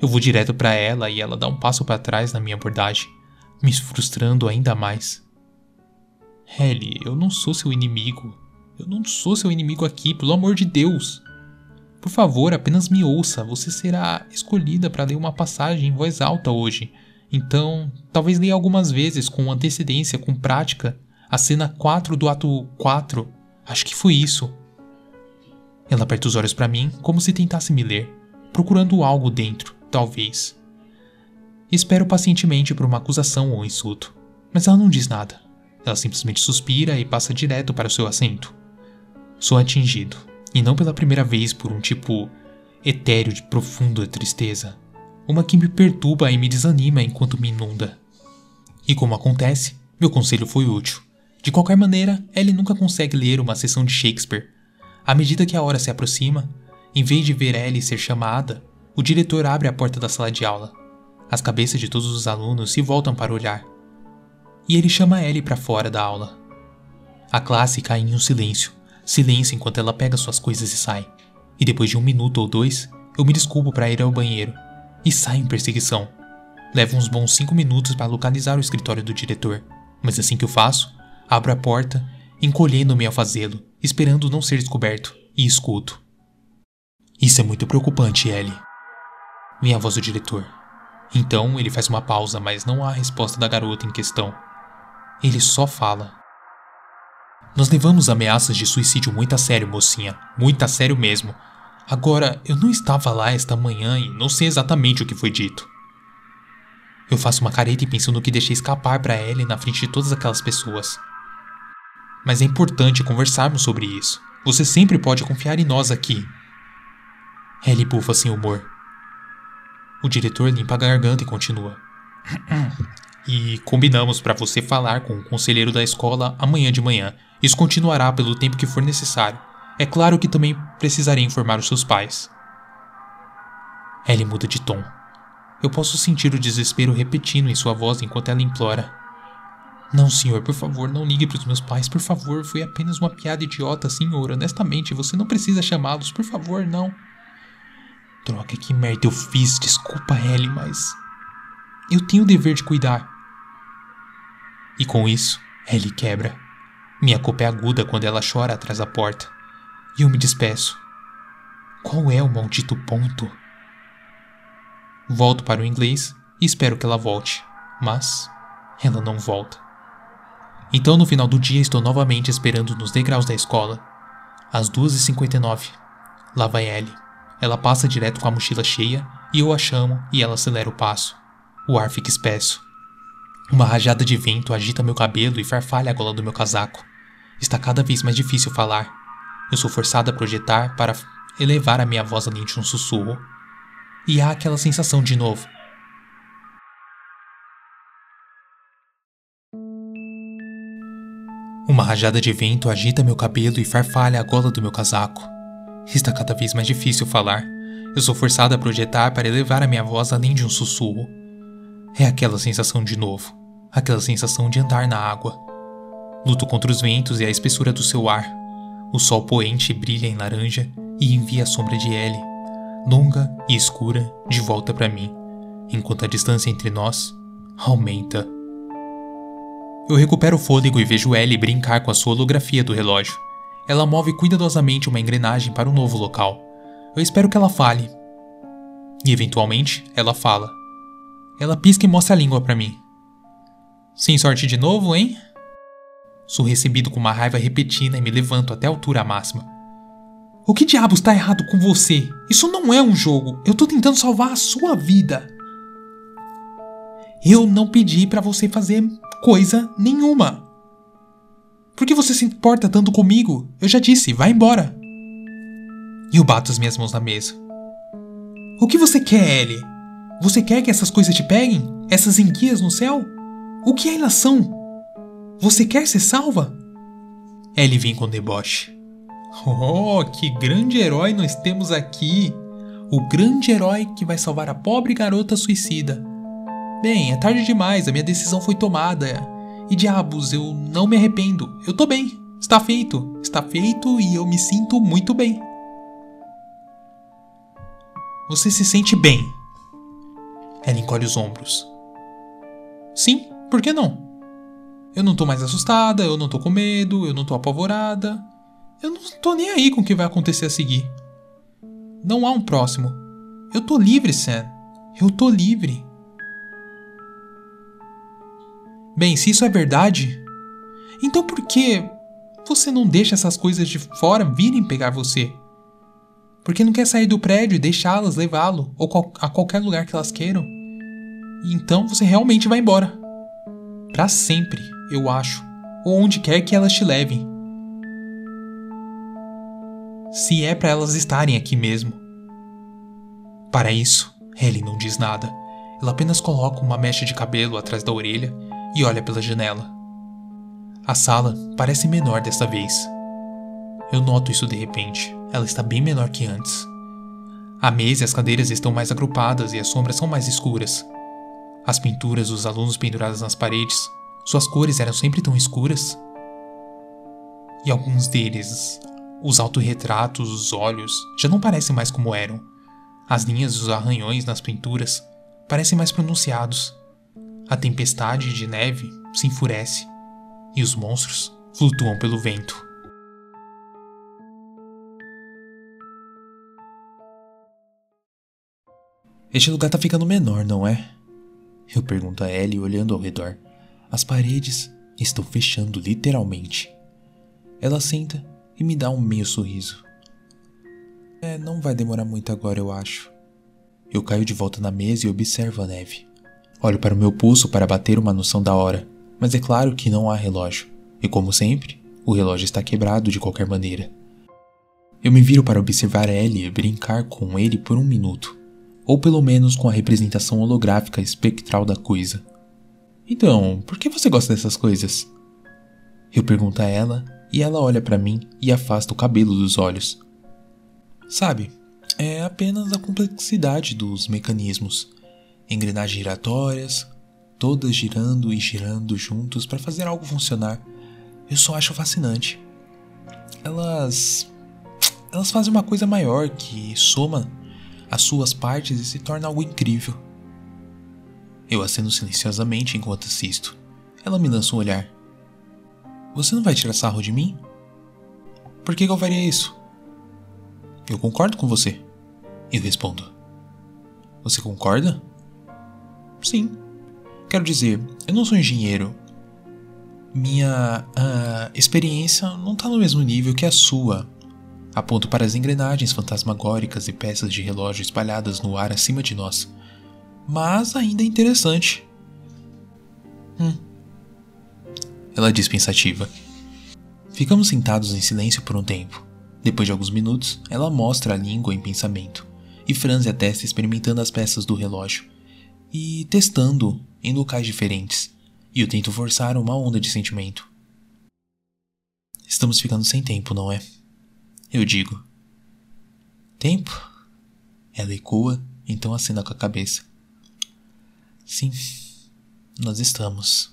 Eu vou direto para ela e ela dá um passo para trás na minha abordagem, me frustrando ainda mais. Ellie, eu não sou seu inimigo. Eu não sou seu inimigo aqui, pelo amor de Deus. Por favor, apenas me ouça. Você será escolhida para ler uma passagem em voz alta hoje. Então, talvez leia algumas vezes com antecedência, com prática, a cena 4 do ato 4. Acho que foi isso. Ela aperta os olhos para mim, como se tentasse me ler, procurando algo dentro, talvez. Espero pacientemente por uma acusação ou insulto, mas ela não diz nada. Ela simplesmente suspira e passa direto para o seu assento. Sou atingido, e não pela primeira vez por um tipo etéreo de profunda tristeza. Uma que me perturba e me desanima enquanto me inunda. E como acontece, meu conselho foi útil. De qualquer maneira, Ellie nunca consegue ler uma sessão de Shakespeare. À medida que a hora se aproxima, em vez de ver Ellie ser chamada, o diretor abre a porta da sala de aula. As cabeças de todos os alunos se voltam para olhar e ele chama Ellie para fora da aula. A classe cai em um silêncio, silêncio enquanto ela pega suas coisas e sai. E depois de um minuto ou dois, eu me desculpo para ir ao banheiro e saio em perseguição. Levo uns bons cinco minutos para localizar o escritório do diretor, mas assim que eu faço, abro a porta, encolhendo-me ao fazê-lo, esperando não ser descoberto, e escuto. Isso é muito preocupante, Ellie. Vem a voz do diretor. Então ele faz uma pausa, mas não há resposta da garota em questão. Ele só fala. Nós levamos ameaças de suicídio muito a sério, mocinha. Muito a sério mesmo. Agora, eu não estava lá esta manhã e não sei exatamente o que foi dito. Eu faço uma careta e penso no que deixei escapar para Ellie na frente de todas aquelas pessoas. Mas é importante conversarmos sobre isso. Você sempre pode confiar em nós aqui. Ellie bufa sem humor. O diretor limpa a garganta e continua. <clears throat> E combinamos para você falar com o conselheiro da escola amanhã de manhã. Isso continuará pelo tempo que for necessário. É claro que também precisarei informar os seus pais. Ellie muda de tom. Eu posso sentir o desespero repetindo em sua voz enquanto ela implora. Não, senhor, por favor, não ligue para os meus pais, por favor. Foi apenas uma piada idiota, senhor. Honestamente, você não precisa chamá-los, por favor, não. Droga, que merda eu fiz. Desculpa, Ellie, mas. Eu tenho o dever de cuidar. E com isso, Ellie quebra. Minha culpa é aguda quando ela chora atrás da porta. E eu me despeço. Qual é o maldito ponto? Volto para o inglês e espero que ela volte, mas ela não volta. Então, no final do dia, estou novamente esperando nos degraus da escola. Às 2h59, lá vai Ellie. Ela passa direto com a mochila cheia e eu a chamo e ela acelera o passo. O ar fica espesso. Uma rajada de vento agita meu cabelo e farfalha a gola do meu casaco. Está cada vez mais difícil falar. Eu sou forçada a projetar para elevar a minha voz além de um sussurro. E há aquela sensação de novo. Uma rajada de vento agita meu cabelo e farfalha a gola do meu casaco. Está cada vez mais difícil falar. Eu sou forçada a projetar para elevar a minha voz além de um sussurro. É aquela sensação de novo. Aquela sensação de andar na água. Luto contra os ventos e a espessura do seu ar. O sol poente brilha em laranja e envia a sombra de Ellie, longa e escura, de volta para mim, enquanto a distância entre nós aumenta. Eu recupero o fôlego e vejo Ellie brincar com a sua holografia do relógio. Ela move cuidadosamente uma engrenagem para um novo local. Eu espero que ela fale. E eventualmente, ela fala. Ela pisca e mostra a língua para mim. Sem sorte de novo, hein? Sou recebido com uma raiva repetida e me levanto até a altura máxima. O que diabos está errado com você? Isso não é um jogo. Eu tô tentando salvar a sua vida. Eu não pedi para você fazer coisa nenhuma. Por que você se importa tanto comigo? Eu já disse, vai embora. E eu bato as minhas mãos na mesa. O que você quer, Ellie? Você quer que essas coisas te peguem? Essas enguias no céu? O que elas são? Você quer ser salva? Vem com deboche. Oh, que grande herói nós temos aqui! O grande herói que vai salvar a pobre garota suicida. Bem, é tarde demais, a minha decisão foi tomada. E diabos, eu não me arrependo. Eu tô bem. Está feito. Está feito e eu me sinto muito bem. Você se sente bem? Ela encolhe os ombros. Sim, por que não? Eu não tô mais assustada, eu não tô com medo, eu não tô apavorada. Eu não tô nem aí com o que vai acontecer a seguir. Não há um próximo. Eu tô livre, Sam. Eu tô livre. Bem, se isso é verdade, então por que você não deixa essas coisas de fora virem pegar você? Por que não quer sair do prédio e deixá-las levá-lo ou a qualquer lugar que elas queiram? E então você realmente vai embora. Para sempre, eu acho, ou onde quer que elas te levem. Se é para elas estarem aqui mesmo. Para isso, Ellie não diz nada. Ela apenas coloca uma mecha de cabelo atrás da orelha e olha pela janela. A sala parece menor desta vez. Eu noto isso de repente. Ela está bem menor que antes. A mesa e as cadeiras estão mais agrupadas e as sombras são mais escuras. As pinturas dos alunos penduradas nas paredes, suas cores eram sempre tão escuras. E alguns deles, os autorretratos, os olhos, já não parecem mais como eram. As linhas e os arranhões nas pinturas parecem mais pronunciados. A tempestade de neve se enfurece e os monstros flutuam pelo vento. Este lugar tá ficando menor, não é? Eu pergunto a Ellie olhando ao redor. As paredes estão fechando literalmente. Ela senta e me dá um meio sorriso. É, não vai demorar muito agora, eu acho. Eu caio de volta na mesa e observo a neve. Olho para o meu pulso para bater uma noção da hora, mas é claro que não há relógio, e como sempre, o relógio está quebrado de qualquer maneira. Eu me viro para observar Ellie e brincar com ele por um minuto, ou pelo menos com a representação holográfica espectral da coisa. Então, por que você gosta dessas coisas? Eu pergunto a ela e ela olha para mim e afasta o cabelo dos olhos. Sabe, é apenas a complexidade dos mecanismos engrenagens giratórias, todas girando e girando juntos para fazer algo funcionar. Eu só acho fascinante. Elas elas fazem uma coisa maior que soma as suas partes e se torna algo incrível. Eu aceno silenciosamente enquanto assisto. Ela me lança um olhar. Você não vai tirar sarro de mim? Por que, que eu faria isso? Eu concordo com você. Eu respondo. Você concorda? Sim. Quero dizer, eu não sou engenheiro. Minha uh, experiência não está no mesmo nível que a sua. Aponto para as engrenagens fantasmagóricas e peças de relógio espalhadas no ar acima de nós. Mas ainda é interessante. Hum. Ela diz pensativa. Ficamos sentados em silêncio por um tempo. Depois de alguns minutos, ela mostra a língua em pensamento e franze a testa experimentando as peças do relógio e testando em locais diferentes, e eu tento forçar uma onda de sentimento. Estamos ficando sem tempo, não é? Eu digo. Tempo? Ela ecoa, então acena com a cabeça. Sim, nós estamos.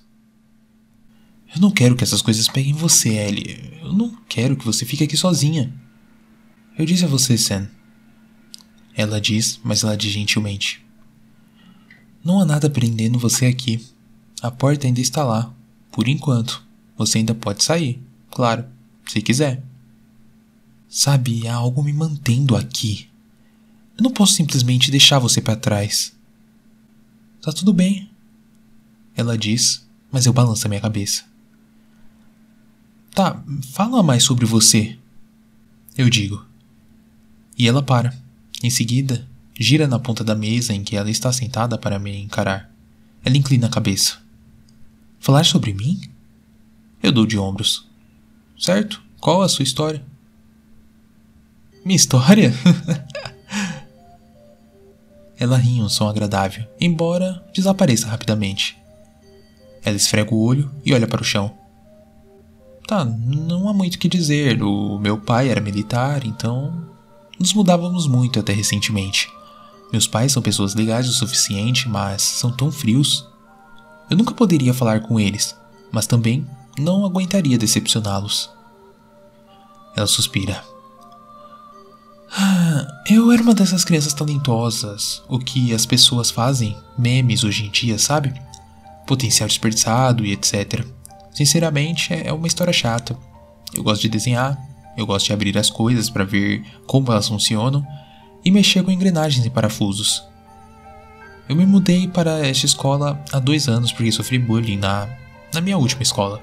Eu não quero que essas coisas peguem você, Ellie. Eu não quero que você fique aqui sozinha. Eu disse a você, Sam. Ela diz, mas ela diz gentilmente. Não há nada prendendo você aqui. A porta ainda está lá. Por enquanto. Você ainda pode sair. Claro, se quiser. Sabe, há algo me mantendo aqui. Eu não posso simplesmente deixar você para trás. Tá tudo bem. Ela diz, mas eu balanço a minha cabeça. Tá, fala mais sobre você. Eu digo. E ela para. Em seguida, gira na ponta da mesa em que ela está sentada para me encarar. Ela inclina a cabeça. Falar sobre mim? Eu dou de ombros. Certo? Qual a sua história? Minha história? <laughs> ela ri um som agradável, embora desapareça rapidamente. Ela esfrega o olho e olha para o chão. Tá, não há muito o que dizer. O meu pai era militar, então nos mudávamos muito até recentemente. Meus pais são pessoas legais o suficiente, mas são tão frios. Eu nunca poderia falar com eles, mas também não aguentaria decepcioná-los. Ela suspira. <gasps> Eu era uma dessas crianças talentosas, o que as pessoas fazem, memes hoje em dia, sabe? Potencial desperdiçado e etc. Sinceramente, é uma história chata. Eu gosto de desenhar, eu gosto de abrir as coisas para ver como elas funcionam e mexer com engrenagens e parafusos. Eu me mudei para esta escola há dois anos porque sofri bullying na, na minha última escola.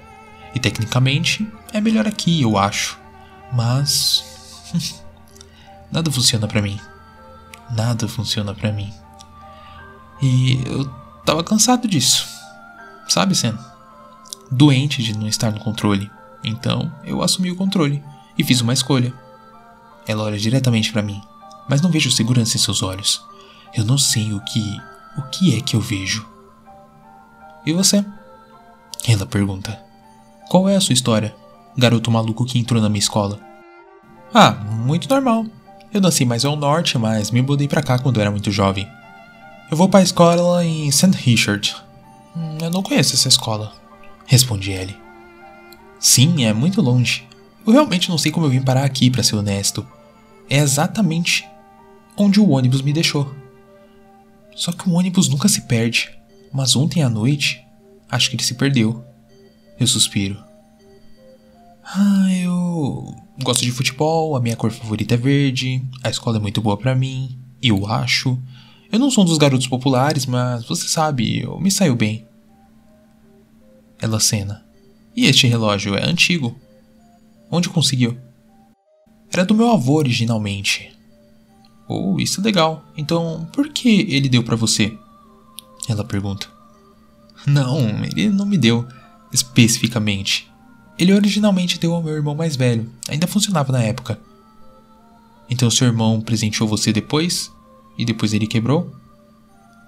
E tecnicamente é melhor aqui, eu acho. Mas. <laughs> nada funciona para mim. Nada funciona para mim. E eu tava cansado disso. Sabe, Sam? Doente de não estar no controle. Então eu assumi o controle e fiz uma escolha. Ela olha diretamente para mim, mas não vejo segurança em seus olhos. Eu não sei o que. o que é que eu vejo. E você? Ela pergunta. Qual é a sua história? Garoto maluco que entrou na minha escola. Ah, muito normal. Eu nasci mais ao norte, mas me mudei para cá quando era muito jovem. Eu vou para a escola em St. Richard. Hum, eu não conheço essa escola, respondi ele. Sim, é muito longe. Eu realmente não sei como eu vim parar aqui, para ser honesto. É exatamente onde o ônibus me deixou. Só que o ônibus nunca se perde, mas ontem à noite acho que ele se perdeu. Eu suspiro. Ah, eu gosto de futebol, a minha cor favorita é verde, a escola é muito boa para mim, eu acho. Eu não sou um dos garotos populares, mas você sabe, eu me saio bem. Ela cena. E este relógio é antigo. Onde conseguiu? Era do meu avô originalmente. Oh, isso é legal. Então, por que ele deu para você? Ela pergunta. Não, ele não me deu especificamente. Ele originalmente deu ao meu irmão mais velho. Ainda funcionava na época. Então seu irmão presenteou você depois? E depois ele quebrou?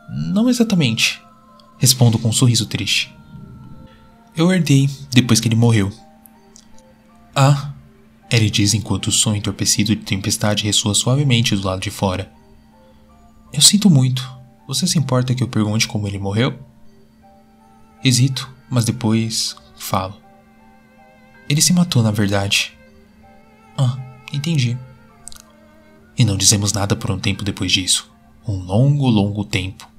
Não exatamente. Respondo com um sorriso triste. Eu herdei depois que ele morreu. Ah, ele diz enquanto o som entorpecido de tempestade ressoa suavemente do lado de fora. Eu sinto muito. Você se importa que eu pergunte como ele morreu? Hesito, mas depois falo. Ele se matou, na verdade. Ah, entendi. E não dizemos nada por um tempo depois disso. Um longo, longo tempo.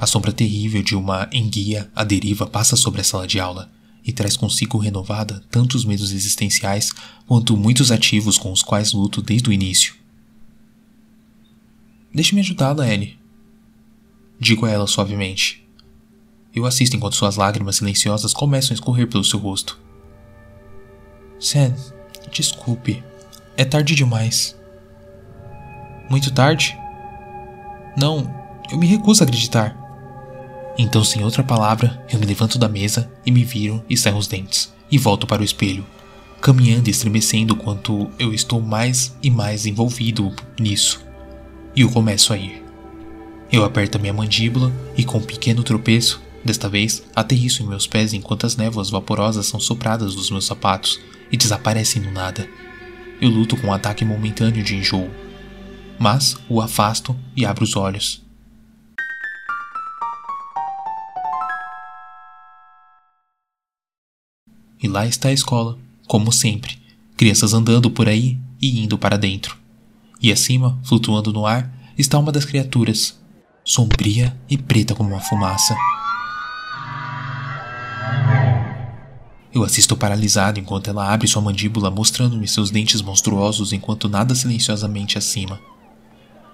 A sombra terrível de uma enguia à deriva passa sobre a sala de aula e traz consigo renovada tanto os medos existenciais quanto muitos ativos com os quais luto desde o início. Deixe-me ajudá-la, Ellie. Digo a ela suavemente. Eu assisto enquanto suas lágrimas silenciosas começam a escorrer pelo seu rosto. Sam, desculpe. É tarde demais. Muito tarde? Não, eu me recuso a acreditar. Então, sem outra palavra, eu me levanto da mesa e me viro e saio os dentes, e volto para o espelho, caminhando e estremecendo quanto eu estou mais e mais envolvido nisso. E eu começo a ir. Eu aperto a minha mandíbula e, com um pequeno tropeço, desta vez, aterriço em meus pés enquanto as névoas vaporosas são sopradas dos meus sapatos e desaparecem no nada. Eu luto com um ataque momentâneo de enjoo, mas o afasto e abro os olhos. E lá está a escola, como sempre, crianças andando por aí e indo para dentro. E acima, flutuando no ar, está uma das criaturas, sombria e preta como uma fumaça. Eu assisto paralisado enquanto ela abre sua mandíbula, mostrando-me seus dentes monstruosos enquanto nada silenciosamente acima.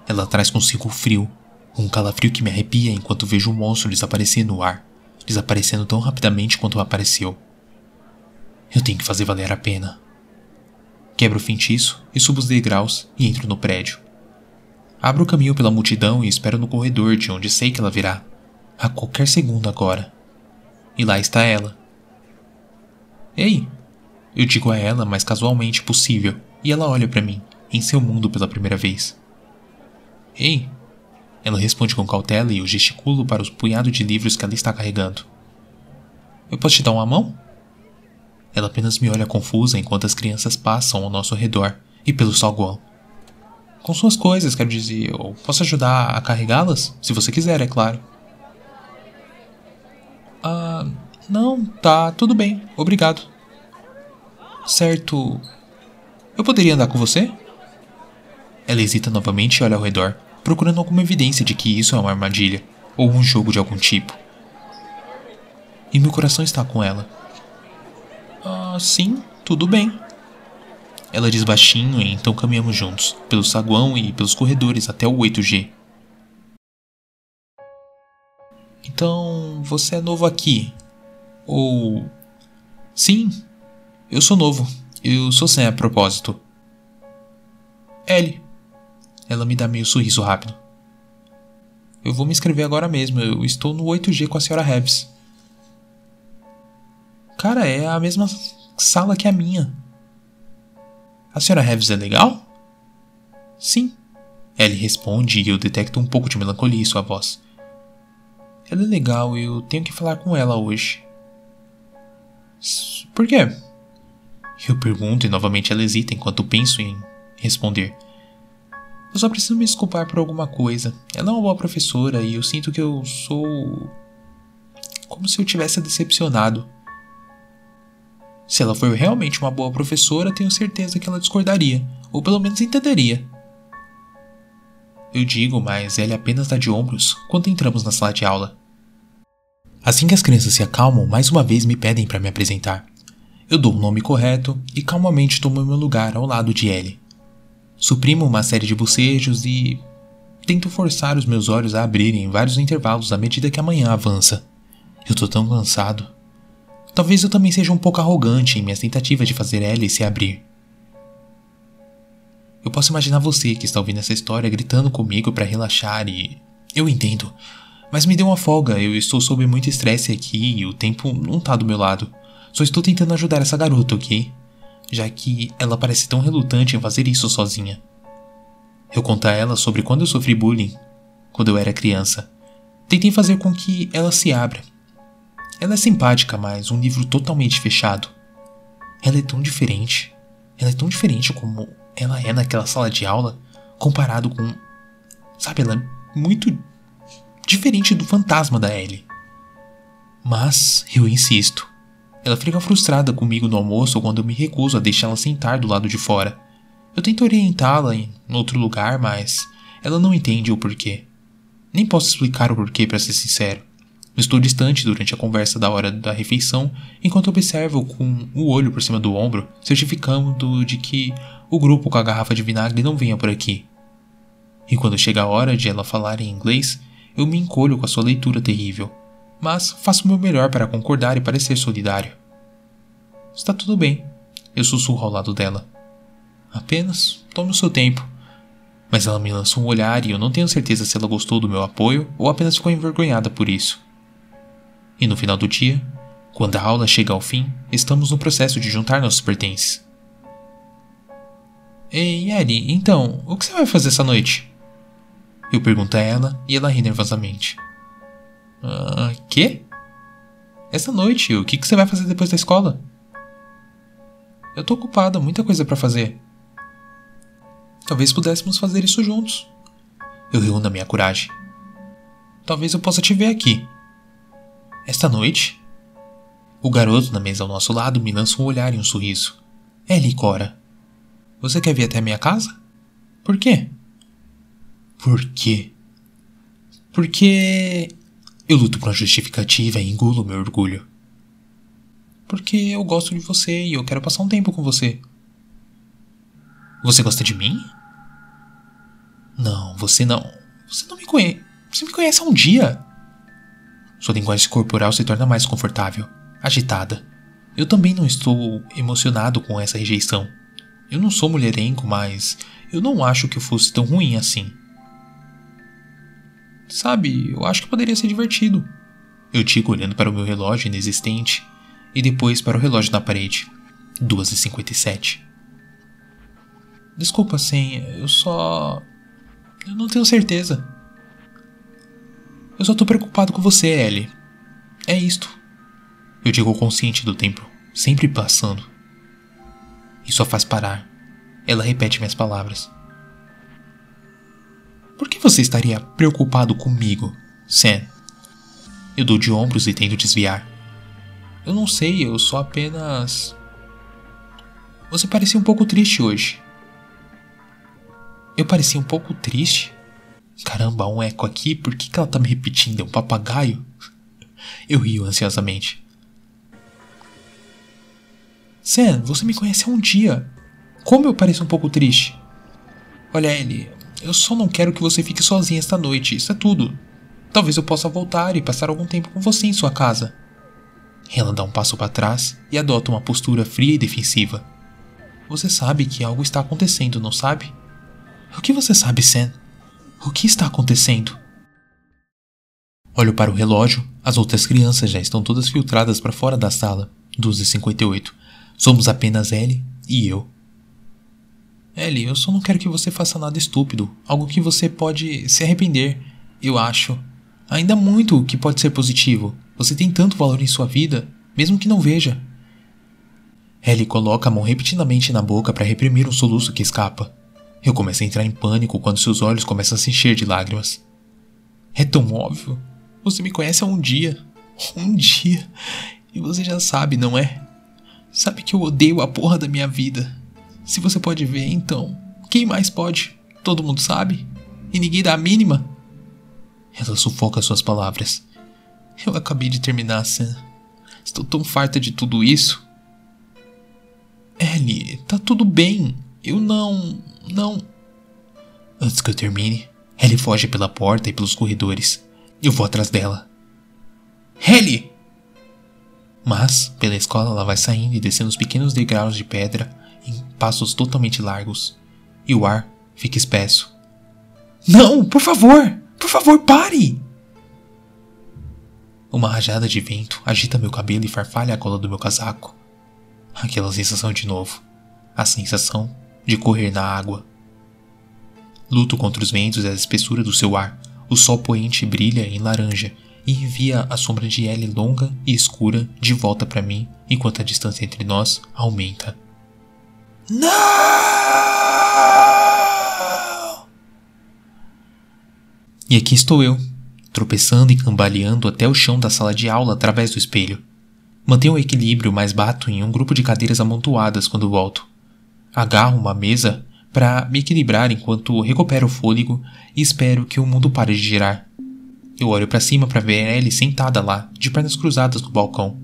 Ela traz consigo o frio, um calafrio que me arrepia enquanto vejo o monstro desaparecer no ar, desaparecendo tão rapidamente quanto apareceu. Eu tenho que fazer valer a pena. Quebro o feitiço e subo os degraus e entro no prédio. Abro o caminho pela multidão e espero no corredor de onde sei que ela virá. A qualquer segundo agora. E lá está ela. Ei! Eu digo a ela mais casualmente possível e ela olha para mim, em seu mundo pela primeira vez. Ei! Ela responde com cautela e eu gesticulo para os punhado de livros que ela está carregando. Eu posso te dar uma mão? Ela apenas me olha confusa enquanto as crianças passam ao nosso redor e pelo saguão. Com suas coisas, quero dizer, eu posso ajudar a carregá-las? Se você quiser, é claro. Ah, não, tá, tudo bem, obrigado. Certo. Eu poderia andar com você? Ela hesita novamente e olha ao redor, procurando alguma evidência de que isso é uma armadilha ou um jogo de algum tipo. E meu coração está com ela sim, tudo bem. Ela diz baixinho e então caminhamos juntos, pelo saguão e pelos corredores até o 8G. Então, você é novo aqui? Ou. Sim, eu sou novo. Eu sou sem a propósito. Ellie. Ela me dá meio sorriso rápido. Eu vou me inscrever agora mesmo. Eu estou no 8G com a senhora Rebs. Cara, é a mesma sala que a minha. A senhora Reeves é legal? Sim. Ellie responde e eu detecto um pouco de melancolia em sua voz. Ela é legal, eu tenho que falar com ela hoje. Por quê? Eu pergunto e novamente ela hesita enquanto penso em responder. Eu só preciso me desculpar por alguma coisa. Ela é uma boa professora e eu sinto que eu sou. como se eu tivesse decepcionado. Se ela for realmente uma boa professora, tenho certeza que ela discordaria, ou pelo menos entenderia. Eu digo, mas ela apenas dá de ombros quando entramos na sala de aula. Assim que as crianças se acalmam, mais uma vez me pedem para me apresentar. Eu dou o nome correto e calmamente tomo meu lugar ao lado de Ellie. Suprimo uma série de bocejos e tento forçar os meus olhos a abrirem em vários intervalos à medida que a manhã avança. Eu tô tão cansado. Talvez eu também seja um pouco arrogante em minhas tentativas de fazer Ellie se abrir. Eu posso imaginar você que está ouvindo essa história gritando comigo para relaxar e. Eu entendo. Mas me dê uma folga, eu estou sob muito estresse aqui e o tempo não tá do meu lado. Só estou tentando ajudar essa garota, ok? Já que ela parece tão relutante em fazer isso sozinha. Eu conto a ela sobre quando eu sofri bullying, quando eu era criança. Tentei fazer com que ela se abra, ela é simpática, mas um livro totalmente fechado. Ela é tão diferente. Ela é tão diferente como ela é naquela sala de aula, comparado com. Sabe, ela é muito diferente do fantasma da Ellie. Mas eu insisto. Ela fica frustrada comigo no almoço quando eu me recuso a deixá-la sentar do lado de fora. Eu tento orientá-la em outro lugar, mas ela não entende o porquê. Nem posso explicar o porquê, para ser sincero. Estou distante durante a conversa da hora da refeição, enquanto observo com o olho por cima do ombro, certificando de que o grupo com a garrafa de vinagre não venha por aqui. E quando chega a hora de ela falar em inglês, eu me encolho com a sua leitura terrível, mas faço o meu melhor para concordar e parecer solidário. Está tudo bem, eu sussurro ao lado dela. Apenas tome o seu tempo. Mas ela me lança um olhar e eu não tenho certeza se ela gostou do meu apoio ou apenas ficou envergonhada por isso. E no final do dia, quando a aula chega ao fim, estamos no processo de juntar nossos pertences. Ei, Ellie, então, o que você vai fazer essa noite? Eu pergunto a ela e ela ri nervosamente. Ah, quê? Essa noite, o que, você vai fazer depois da escola? Eu tô ocupada, muita coisa para fazer. Talvez pudéssemos fazer isso juntos. Eu reúno a minha coragem. Talvez eu possa te ver aqui. Esta noite? O garoto na mesa ao nosso lado me lança um olhar e um sorriso. Ellie Cora. Você quer vir até a minha casa? Por quê? Por quê? Porque eu luto por uma justificativa e engulo meu orgulho. Porque eu gosto de você e eu quero passar um tempo com você. Você gosta de mim? Não, você não. Você não me conhece. Você me conhece há um dia. Sua linguagem corporal se torna mais confortável, agitada. Eu também não estou emocionado com essa rejeição. Eu não sou mulherengo, mas eu não acho que eu fosse tão ruim assim. Sabe, eu acho que poderia ser divertido. Eu digo olhando para o meu relógio inexistente e depois para o relógio na parede. 2h57. Desculpa, Sen, eu só. Eu não tenho certeza. Eu só tô preocupado com você, Ellie. É isto. Eu digo consciente do tempo, sempre passando. E só faz parar. Ela repete minhas palavras. Por que você estaria preocupado comigo, Sam? Eu dou de ombros e tento desviar. Eu não sei, eu só apenas. Você parecia um pouco triste hoje. Eu parecia um pouco triste? Caramba, um eco aqui, por que, que ela tá me repetindo? É um papagaio? Eu rio ansiosamente. Sam, você me conhece há um dia. Como eu pareço um pouco triste? Olha, Ellie, eu só não quero que você fique sozinha esta noite, isso é tudo. Talvez eu possa voltar e passar algum tempo com você em sua casa. Ela dá um passo para trás e adota uma postura fria e defensiva. Você sabe que algo está acontecendo, não sabe? O que você sabe, Sam? O que está acontecendo? Olho para o relógio. As outras crianças já estão todas filtradas para fora da sala. 12h58. Somos apenas Ellie e eu. Ellie, eu só não quero que você faça nada estúpido, algo que você pode se arrepender. Eu acho. Ainda muito que pode ser positivo. Você tem tanto valor em sua vida, mesmo que não veja. Ellie coloca a mão repetidamente na boca para reprimir um soluço que escapa. Eu começo a entrar em pânico quando seus olhos começam a se encher de lágrimas. É tão óbvio. Você me conhece há um dia. Um dia. E você já sabe, não é? Sabe que eu odeio a porra da minha vida. Se você pode ver, então, quem mais pode? Todo mundo sabe? E ninguém dá a mínima? Ela sufoca suas palavras. Eu acabei de terminar, Sam. Estou tão farta de tudo isso. Ellie, tá tudo bem. Eu não. não. Antes que eu termine, Ellie foge pela porta e pelos corredores. Eu vou atrás dela. Ellie! Mas, pela escola, ela vai saindo e descendo os pequenos degraus de pedra em passos totalmente largos, e o ar fica espesso. Não, por favor! Por favor, pare! Uma rajada de vento agita meu cabelo e farfalha a cola do meu casaco. Aquela sensação de novo. A sensação de correr na água. Luto contra os ventos e a espessura do seu ar. O sol poente brilha em laranja e envia a sombra de Ellie longa e escura de volta para mim enquanto a distância entre nós aumenta. Não! E aqui estou eu, tropeçando e cambaleando até o chão da sala de aula através do espelho. Mantenho o equilíbrio, mas bato em um grupo de cadeiras amontoadas quando volto. Agarro uma mesa para me equilibrar enquanto recupero o fôlego e espero que o mundo pare de girar. Eu olho para cima para ver Ellie sentada lá, de pernas cruzadas no balcão.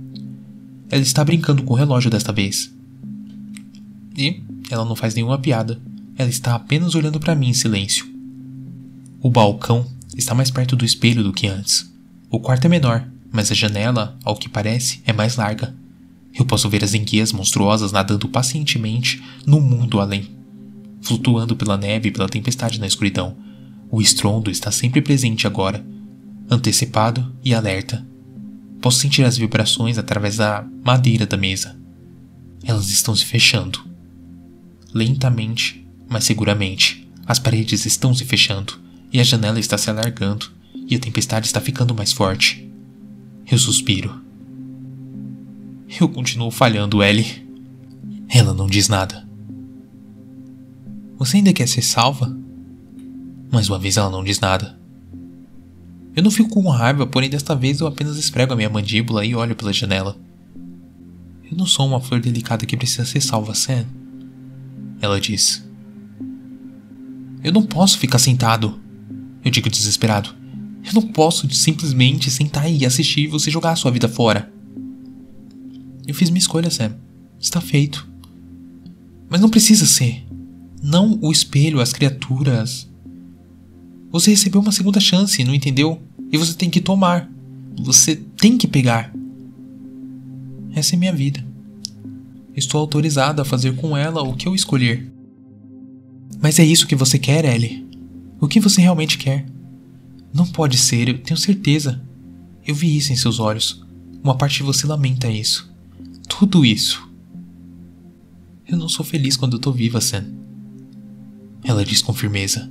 Ela está brincando com o relógio desta vez. E ela não faz nenhuma piada. Ela está apenas olhando para mim em silêncio. O balcão está mais perto do espelho do que antes. O quarto é menor, mas a janela, ao que parece, é mais larga. Eu posso ver as enguias monstruosas nadando pacientemente no mundo além, flutuando pela neve e pela tempestade na escuridão. O estrondo está sempre presente agora, antecipado e alerta. Posso sentir as vibrações através da madeira da mesa. Elas estão se fechando. Lentamente, mas seguramente, as paredes estão se fechando e a janela está se alargando e a tempestade está ficando mais forte. Eu suspiro. Eu continuo falhando, Ellie. Ela não diz nada. Você ainda quer ser salva? Mais uma vez ela não diz nada. Eu não fico com raiva, porém desta vez eu apenas esfrego a minha mandíbula e olho pela janela. Eu não sou uma flor delicada que precisa ser salva, Sam. Ela diz. Eu não posso ficar sentado. Eu digo desesperado. Eu não posso simplesmente sentar e assistir você jogar a sua vida fora. Eu fiz minha escolha, Sam. Está feito. Mas não precisa ser. Não o espelho, as criaturas. Você recebeu uma segunda chance, não entendeu? E você tem que tomar. Você tem que pegar. Essa é minha vida. Estou autorizada a fazer com ela o que eu escolher. Mas é isso que você quer, Ellie? O que você realmente quer? Não pode ser, eu tenho certeza. Eu vi isso em seus olhos. Uma parte de você lamenta isso. Tudo isso. Eu não sou feliz quando eu tô viva, Sam. Ela diz com firmeza.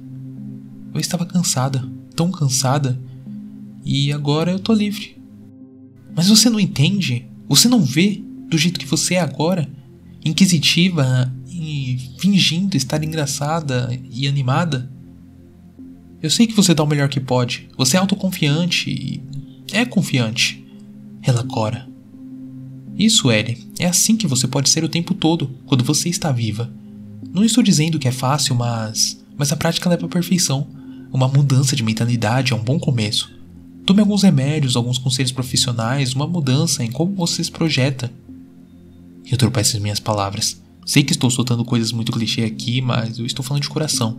Eu estava cansada, tão cansada, e agora eu tô livre. Mas você não entende? Você não vê do jeito que você é agora? Inquisitiva e fingindo estar engraçada e animada? Eu sei que você dá o melhor que pode. Você é autoconfiante e. é confiante. Ela cora. Isso, Ellie, é assim que você pode ser o tempo todo, quando você está viva. Não estou dizendo que é fácil, mas. Mas a prática leva à perfeição. Uma mudança de mentalidade é um bom começo. Tome alguns remédios, alguns conselhos profissionais, uma mudança em como você se projeta. Eu tropeço as minhas palavras. Sei que estou soltando coisas muito clichê aqui, mas eu estou falando de coração.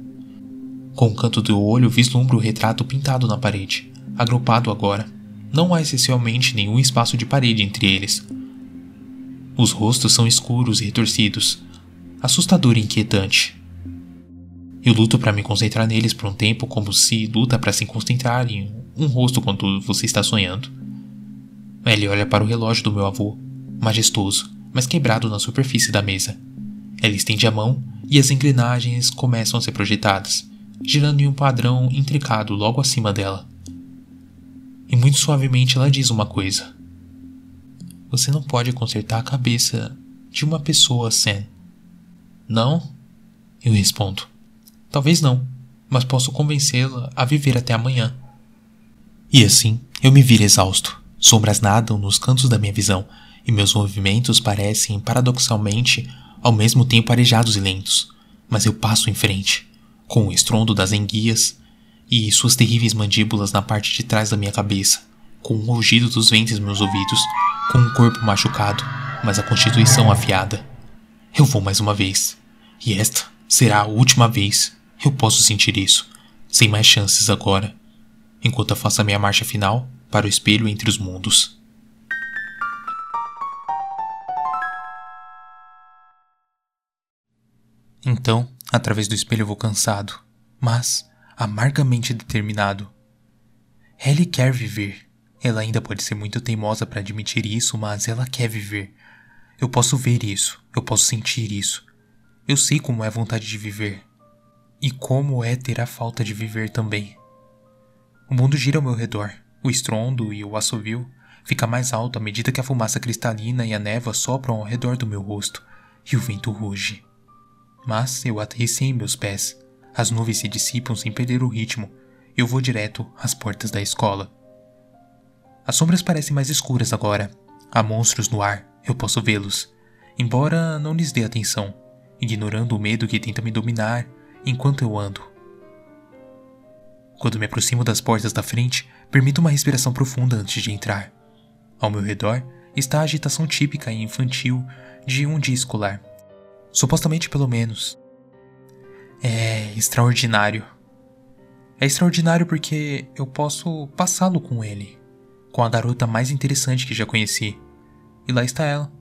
Com o canto do olho, vislumbro o retrato pintado na parede, agrupado agora. Não há essencialmente nenhum espaço de parede entre eles. Os rostos são escuros e retorcidos, assustador e inquietante. Eu luto para me concentrar neles por um tempo, como se luta para se concentrar em um rosto quando você está sonhando. Ele olha para o relógio do meu avô, majestoso, mas quebrado na superfície da mesa. Ela estende a mão e as engrenagens começam a ser projetadas girando em um padrão intricado logo acima dela. E muito suavemente ela diz uma coisa: Você não pode consertar a cabeça de uma pessoa, Sam. Não? Eu respondo: Talvez não, mas posso convencê-la a viver até amanhã. E assim, eu me viro exausto. Sombras nadam nos cantos da minha visão, e meus movimentos parecem, paradoxalmente, ao mesmo tempo arejados e lentos. Mas eu passo em frente, com o estrondo das enguias e suas terríveis mandíbulas na parte de trás da minha cabeça, com o rugido dos ventos nos meus ouvidos, com o corpo machucado, mas a constituição afiada. Eu vou mais uma vez. E esta será a última vez. Eu posso sentir isso, sem mais chances agora, enquanto eu faço a minha marcha final para o espelho entre os mundos. Então, Através do espelho eu vou cansado, mas amargamente determinado. Ellie quer viver. Ela ainda pode ser muito teimosa para admitir isso, mas ela quer viver. Eu posso ver isso, eu posso sentir isso. Eu sei como é a vontade de viver. E como é ter a falta de viver também. O mundo gira ao meu redor. O estrondo e o assovio fica mais alto à medida que a fumaça cristalina e a névoa sopram ao redor do meu rosto e o vento ruge. Mas eu aterrissei em meus pés. As nuvens se dissipam sem perder o ritmo. Eu vou direto às portas da escola. As sombras parecem mais escuras agora. Há monstros no ar, eu posso vê-los, embora não lhes dê atenção, ignorando o medo que tenta me dominar enquanto eu ando. Quando me aproximo das portas da frente, permito uma respiração profunda antes de entrar. Ao meu redor está a agitação típica e infantil de um dia escolar supostamente pelo menos. É extraordinário. É extraordinário porque eu posso passá-lo com ele, com a garota mais interessante que já conheci. E lá está ela.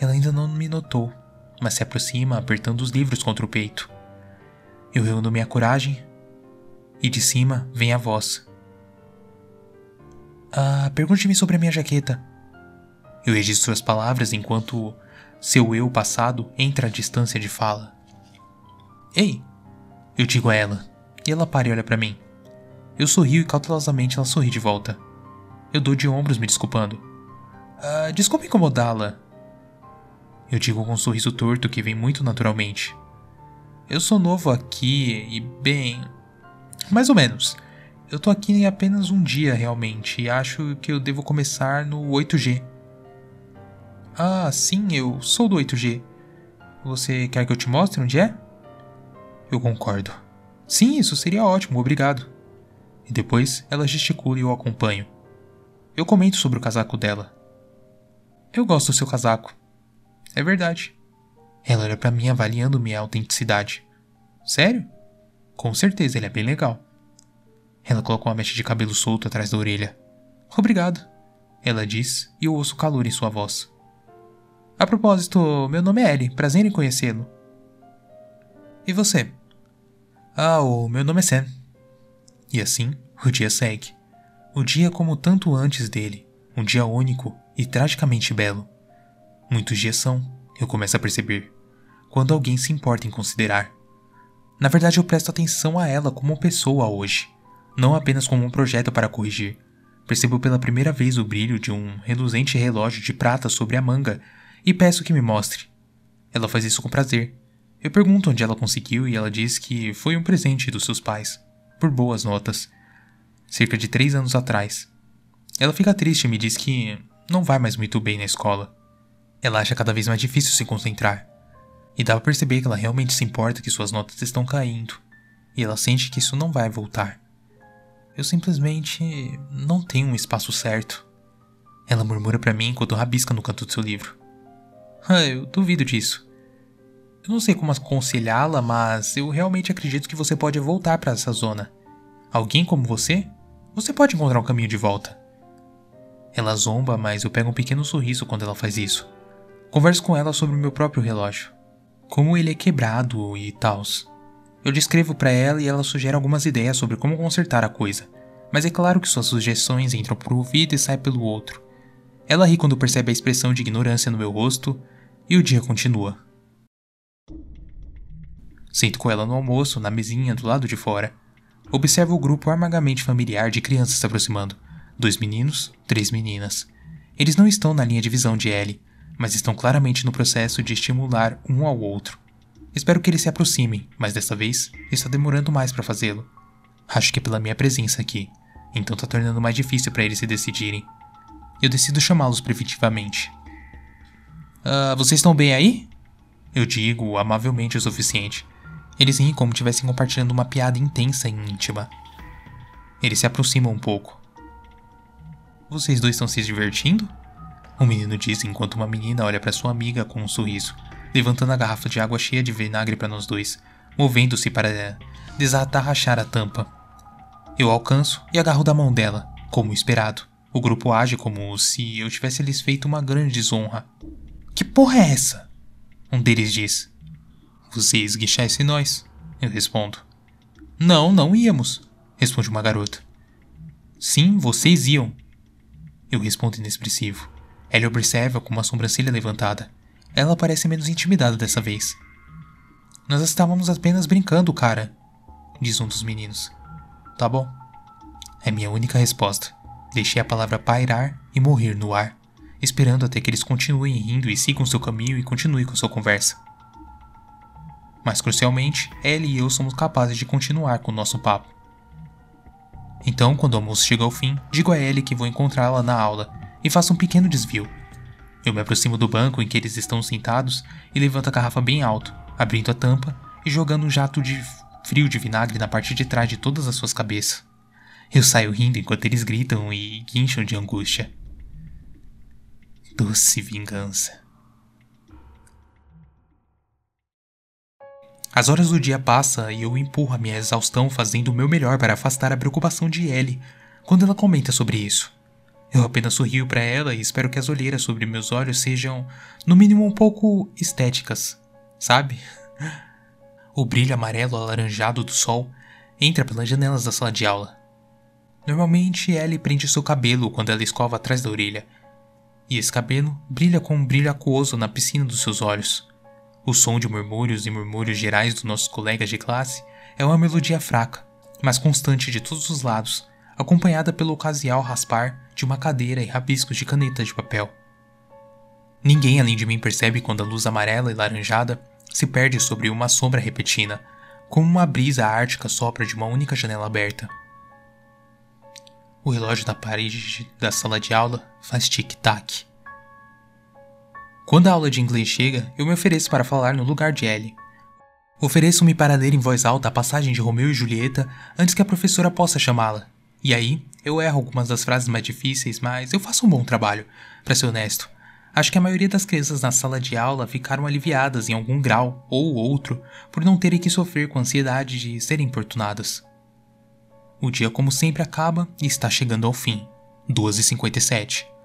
Ela ainda não me notou, mas se aproxima apertando os livros contra o peito. Eu reúno minha coragem e de cima vem a voz. Ah, pergunte-me sobre a minha jaqueta. Eu registro as palavras enquanto seu eu passado entra à distância de fala. Ei! Eu digo a ela, e ela para e olha para mim. Eu sorrio e cautelosamente ela sorri de volta. Eu dou de ombros me desculpando. Ah, desculpe incomodá-la. Eu digo com um sorriso torto que vem muito naturalmente. Eu sou novo aqui e, bem. Mais ou menos. Eu tô aqui em apenas um dia realmente e acho que eu devo começar no 8G. Ah, sim, eu sou do 8G. Você quer que eu te mostre onde é? Eu concordo. Sim, isso seria ótimo, obrigado. E depois ela gesticula e eu acompanho. Eu comento sobre o casaco dela. Eu gosto do seu casaco. É verdade. Ela olha para mim avaliando minha autenticidade. Sério? Com certeza, ele é bem legal. Ela coloca uma mecha de cabelo solto atrás da orelha. Obrigado, ela diz, e eu ouço calor em sua voz. A propósito, meu nome é Ellie, prazer em conhecê-lo. E você? Ah, o meu nome é Sam. E assim, o dia segue. O dia como tanto antes dele, um dia único e tragicamente belo. Muitos dias são, eu começo a perceber, quando alguém se importa em considerar. Na verdade, eu presto atenção a ela como pessoa hoje não apenas como um projeto para corrigir. Percebo pela primeira vez o brilho de um reluzente relógio de prata sobre a manga e peço que me mostre. Ela faz isso com prazer. Eu pergunto onde ela conseguiu e ela diz que foi um presente dos seus pais, por boas notas, cerca de três anos atrás. Ela fica triste e me diz que não vai mais muito bem na escola. Ela acha cada vez mais difícil se concentrar. E dá para perceber que ela realmente se importa que suas notas estão caindo, e ela sente que isso não vai voltar. Eu simplesmente não tenho um espaço certo. Ela murmura para mim enquanto rabisca no canto do seu livro. <laughs> Ah, eu duvido disso. Eu não sei como aconselhá-la, mas eu realmente acredito que você pode voltar para essa zona. Alguém como você? Você pode encontrar um caminho de volta. Ela zomba, mas eu pego um pequeno sorriso quando ela faz isso. Converso com ela sobre o meu próprio relógio. Como ele é quebrado e tals. Eu descrevo para ela e ela sugere algumas ideias sobre como consertar a coisa, mas é claro que suas sugestões entram por um ouvido e saem pelo outro. Ela ri quando percebe a expressão de ignorância no meu rosto e o dia continua. Sento com ela no almoço, na mesinha do lado de fora. Observo o grupo amargamente familiar de crianças se aproximando. Dois meninos, três meninas. Eles não estão na linha de visão de Ellie, mas estão claramente no processo de estimular um ao outro. Espero que eles se aproximem, mas dessa vez está demorando mais para fazê-lo. Acho que é pela minha presença aqui, então está tornando mais difícil para eles se decidirem. Eu decido chamá-los preventivamente. Uh, vocês estão bem aí? Eu digo amavelmente o suficiente. Eles riem como se estivessem compartilhando uma piada intensa e íntima. Eles se aproximam um pouco. Vocês dois estão se divertindo? O menino diz enquanto uma menina olha para sua amiga com um sorriso levantando a garrafa de água cheia de vinagre para nós dois, movendo-se para desatarrachar a tampa. Eu alcanço e agarro da mão dela, como esperado. O grupo age como se eu tivesse lhes feito uma grande desonra. Que porra é essa? Um deles diz. Você esguichasse nós, eu respondo. Não, não íamos, responde uma garota. Sim, vocês iam. Eu respondo inexpressivo. Ela observa com uma sobrancelha levantada. Ela parece menos intimidada dessa vez. Nós estávamos apenas brincando, cara, diz um dos meninos. Tá bom. É minha única resposta. Deixei a palavra pairar e morrer no ar, esperando até que eles continuem rindo e sigam seu caminho e continuem com sua conversa. Mas crucialmente, Ellie e eu somos capazes de continuar com o nosso papo. Então, quando o almoço chega ao fim, digo a Ellie que vou encontrá-la na aula e faço um pequeno desvio, eu me aproximo do banco em que eles estão sentados e levanto a garrafa bem alto, abrindo a tampa e jogando um jato de frio de vinagre na parte de trás de todas as suas cabeças. Eu saio rindo enquanto eles gritam e guincham de angústia. Doce vingança. As horas do dia passam e eu empurro a minha exaustão fazendo o meu melhor para afastar a preocupação de Ellie quando ela comenta sobre isso. Eu apenas sorrio para ela e espero que as olheiras sobre meus olhos sejam, no mínimo, um pouco estéticas, sabe? <laughs> O brilho amarelo alaranjado do sol entra pelas janelas da sala de aula. Normalmente Ellie prende seu cabelo quando ela escova atrás da orelha, e esse cabelo brilha com um brilho aquoso na piscina dos seus olhos. O som de murmúrios e murmúrios gerais dos nossos colegas de classe é uma melodia fraca, mas constante de todos os lados, acompanhada pelo ocasial raspar de uma cadeira e rabiscos de caneta de papel. Ninguém além de mim percebe quando a luz amarela e laranjada se perde sobre uma sombra repentina, como uma brisa ártica sopra de uma única janela aberta. O relógio na parede da sala de aula faz tic-tac. Quando a aula de inglês chega, eu me ofereço para falar no lugar de Ellie. Ofereço-me para ler em voz alta a passagem de Romeu e Julieta antes que a professora possa chamá-la. E aí, eu erro algumas das frases mais difíceis, mas eu faço um bom trabalho, para ser honesto. Acho que a maioria das crianças na sala de aula ficaram aliviadas em algum grau ou outro por não terem que sofrer com a ansiedade de serem importunadas. O dia, como sempre, acaba e está chegando ao fim. 2h57.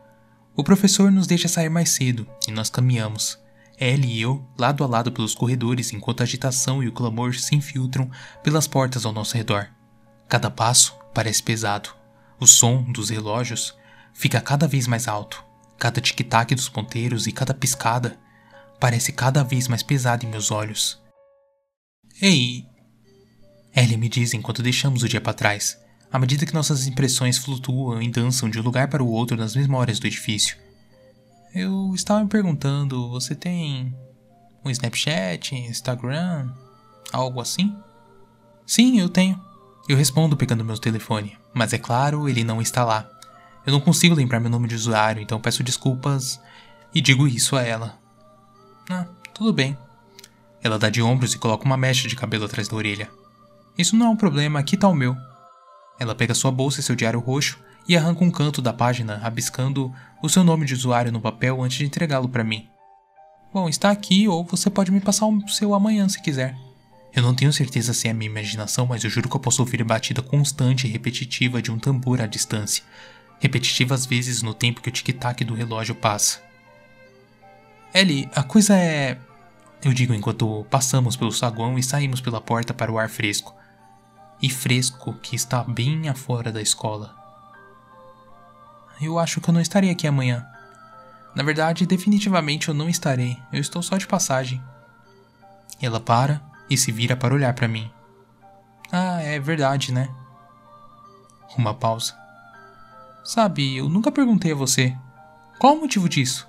O professor nos deixa sair mais cedo e nós caminhamos. Ellie e eu, lado a lado pelos corredores, enquanto a agitação e o clamor se infiltram pelas portas ao nosso redor. Cada passo parece pesado. O som dos relógios fica cada vez mais alto. Cada tic-tac dos ponteiros e cada piscada parece cada vez mais pesado em meus olhos. Ei, Ellie me diz enquanto deixamos o dia para trás, à medida que nossas impressões flutuam e dançam de um lugar para o outro nas horas do edifício. Eu estava me perguntando, você tem um Snapchat, Instagram, algo assim? Sim, eu tenho. Eu respondo pegando meu telefone, mas é claro, ele não está lá. Eu não consigo lembrar meu nome de usuário, então peço desculpas e digo isso a ela. Ah, tudo bem. Ela dá de ombros e coloca uma mecha de cabelo atrás da orelha. Isso não é um problema, aqui tá o meu. Ela pega sua bolsa e seu diário roxo e arranca um canto da página, rabiscando o seu nome de usuário no papel antes de entregá-lo para mim. Bom, está aqui ou você pode me passar o seu amanhã se quiser. Eu não tenho certeza se é a minha imaginação, mas eu juro que eu posso ouvir a batida constante e repetitiva de um tambor à distância, repetitiva às vezes no tempo que o tic-tac do relógio passa. Ellie, a coisa é. Eu digo enquanto passamos pelo saguão e saímos pela porta para o ar fresco e fresco que está bem afora da escola. Eu acho que eu não estarei aqui amanhã. Na verdade, definitivamente eu não estarei. Eu estou só de passagem. Ela para e se vira para olhar para mim. Ah, é verdade, né? Uma pausa. Sabe, eu nunca perguntei a você. Qual o motivo disso?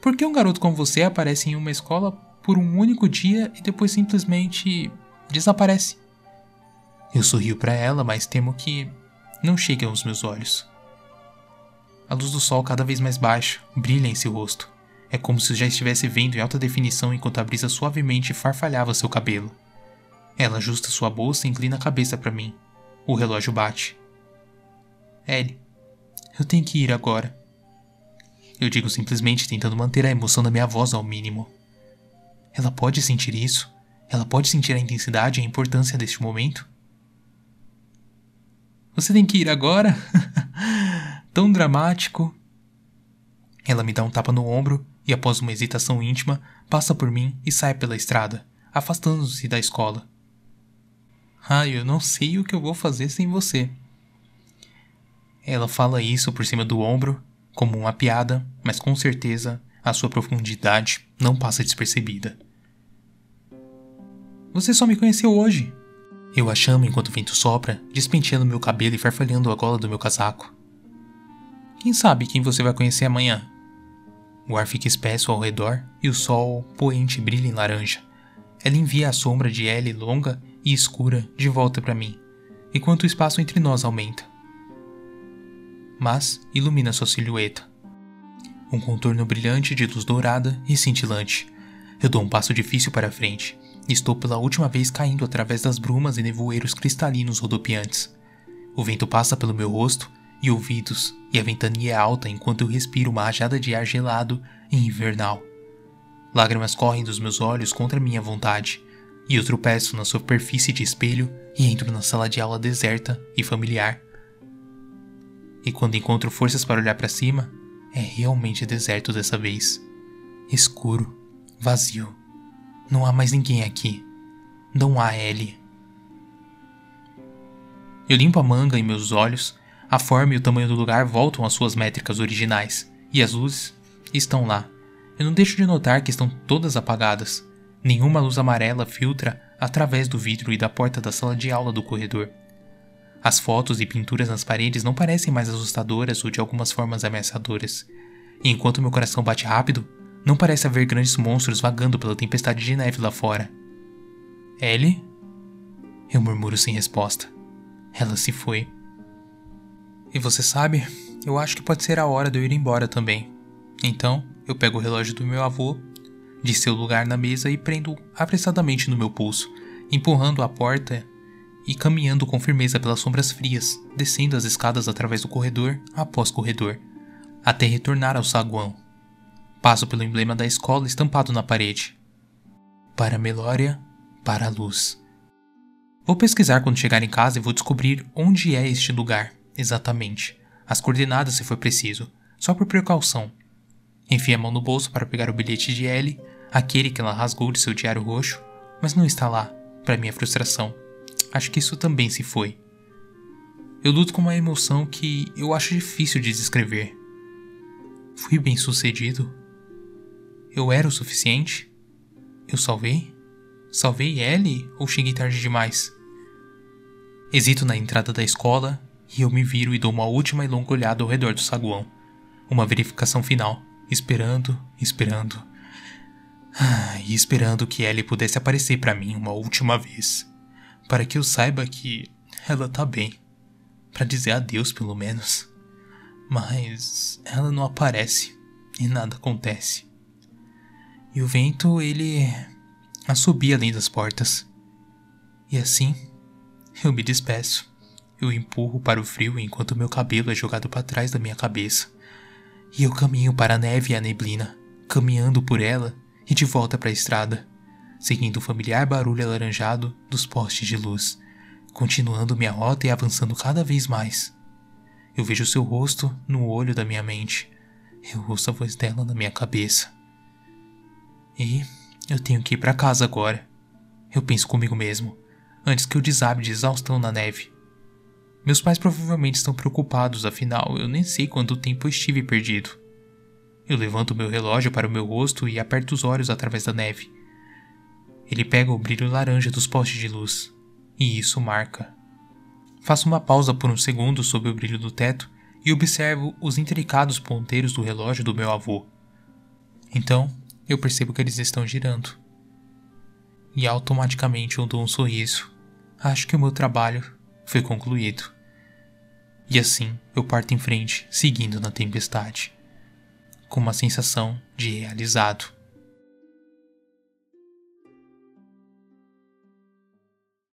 Por que um garoto como você aparece em uma escola por um único dia e depois simplesmente desaparece? Eu sorrio para ela, mas temo que não chegue aos meus olhos. A luz do sol cada vez mais baixa brilha em seu rosto. É como se já estivesse vendo em alta definição enquanto a brisa suavemente farfalhava seu cabelo. Ela ajusta sua bolsa e inclina a cabeça para mim. O relógio bate. Ellie, eu tenho que ir agora. Eu digo simplesmente tentando manter a emoção da minha voz ao mínimo. Ela pode sentir isso? Ela pode sentir a intensidade e a importância deste momento? Você tem que ir agora? <laughs> Tão dramático. Ela me dá um tapa no ombro e, após uma hesitação íntima, passa por mim e sai pela estrada, afastando-se da escola. Ah, eu não sei o que eu vou fazer sem você. Ela fala isso por cima do ombro, como uma piada, mas com certeza a sua profundidade não passa despercebida. Você só me conheceu hoje, eu a chamo enquanto o vento sopra, despenteando meu cabelo e farfalhando a gola do meu casaco. Quem sabe quem você vai conhecer amanhã? O ar fica espesso ao redor e o sol poente brilha em laranja. Ela envia a sombra de Ellie longa e escura de volta para mim, enquanto o espaço entre nós aumenta. Mas ilumina sua silhueta. Um contorno brilhante de luz dourada e cintilante. Eu dou um passo difícil para frente, Estou pela última vez caindo através das brumas e nevoeiros cristalinos rodopiantes. O vento passa pelo meu rosto e ouvidos, e a ventania é alta enquanto eu respiro uma rajada de ar gelado e invernal. Lágrimas correm dos meus olhos contra minha vontade, e eu tropeço na superfície de espelho e entro na sala de aula deserta e familiar. E quando encontro forças para olhar para cima, é realmente deserto dessa vez. Escuro, vazio. Não há mais ninguém aqui. Não há Ellie. Eu limpo a manga em meus olhos, a forma e o tamanho do lugar voltam às suas métricas originais, e as luzes estão lá. Eu não deixo de notar que estão todas apagadas. Nenhuma luz amarela filtra através do vidro e da porta da sala de aula do corredor. As fotos e pinturas nas paredes não parecem mais assustadoras ou de algumas formas ameaçadoras. E enquanto meu coração bate rápido, não parece haver grandes monstros vagando pela tempestade de neve lá fora. Ellie? Eu murmuro sem resposta. Ela se foi. E você sabe, eu acho que pode ser a hora de eu ir embora também. Então, eu pego o relógio do meu avô, de seu lugar na mesa e prendo apressadamente no meu pulso, empurrando a porta e caminhando com firmeza pelas sombras frias, descendo as escadas através do corredor após corredor, até retornar ao saguão. Passo pelo emblema da escola estampado na parede. Para a Melória, para a luz. Vou pesquisar quando chegar em casa e vou descobrir onde é este lugar, exatamente. As coordenadas se for preciso, só por precaução. Enfio a mão no bolso para pegar o bilhete de Ellie, aquele que ela rasgou de seu diário roxo, mas não está lá, para minha frustração acho que isso também se foi. Eu luto com uma emoção que eu acho difícil de descrever. Fui bem sucedido? Eu era o suficiente? Eu salvei? Salvei Ellie ou cheguei tarde demais? Hesito na entrada da escola e eu me viro e dou uma última e longa olhada ao redor do saguão. Uma verificação final, esperando, esperando. Ah, e esperando que Ellie pudesse aparecer para mim uma última vez para que eu saiba que ela tá bem. Para dizer adeus, pelo menos. Mas ela não aparece e nada acontece. E o vento, ele assobia além das portas. E assim, eu me despeço. Eu empurro para o frio enquanto meu cabelo é jogado para trás da minha cabeça. E eu caminho para a neve e a neblina, caminhando por ela e de volta para a estrada seguindo o familiar barulho alaranjado dos postes de luz, continuando minha rota e avançando cada vez mais. Eu vejo seu rosto no olho da minha mente. Eu ouço a voz dela na minha cabeça. E eu tenho que ir para casa agora. Eu penso comigo mesmo, antes que eu desabe de exaustão na neve. Meus pais provavelmente estão preocupados, afinal, eu nem sei quanto tempo estive perdido. Eu levanto meu relógio para o meu rosto e aperto os olhos através da neve. Ele pega o brilho laranja dos postes de luz, e isso marca. Faço uma pausa por um segundo sob o brilho do teto e observo os intrincados ponteiros do relógio do meu avô. Então, eu percebo que eles estão girando. E automaticamente eu dou um sorriso. Acho que o meu trabalho foi concluído. E assim eu parto em frente, seguindo na tempestade, com uma sensação de realizado.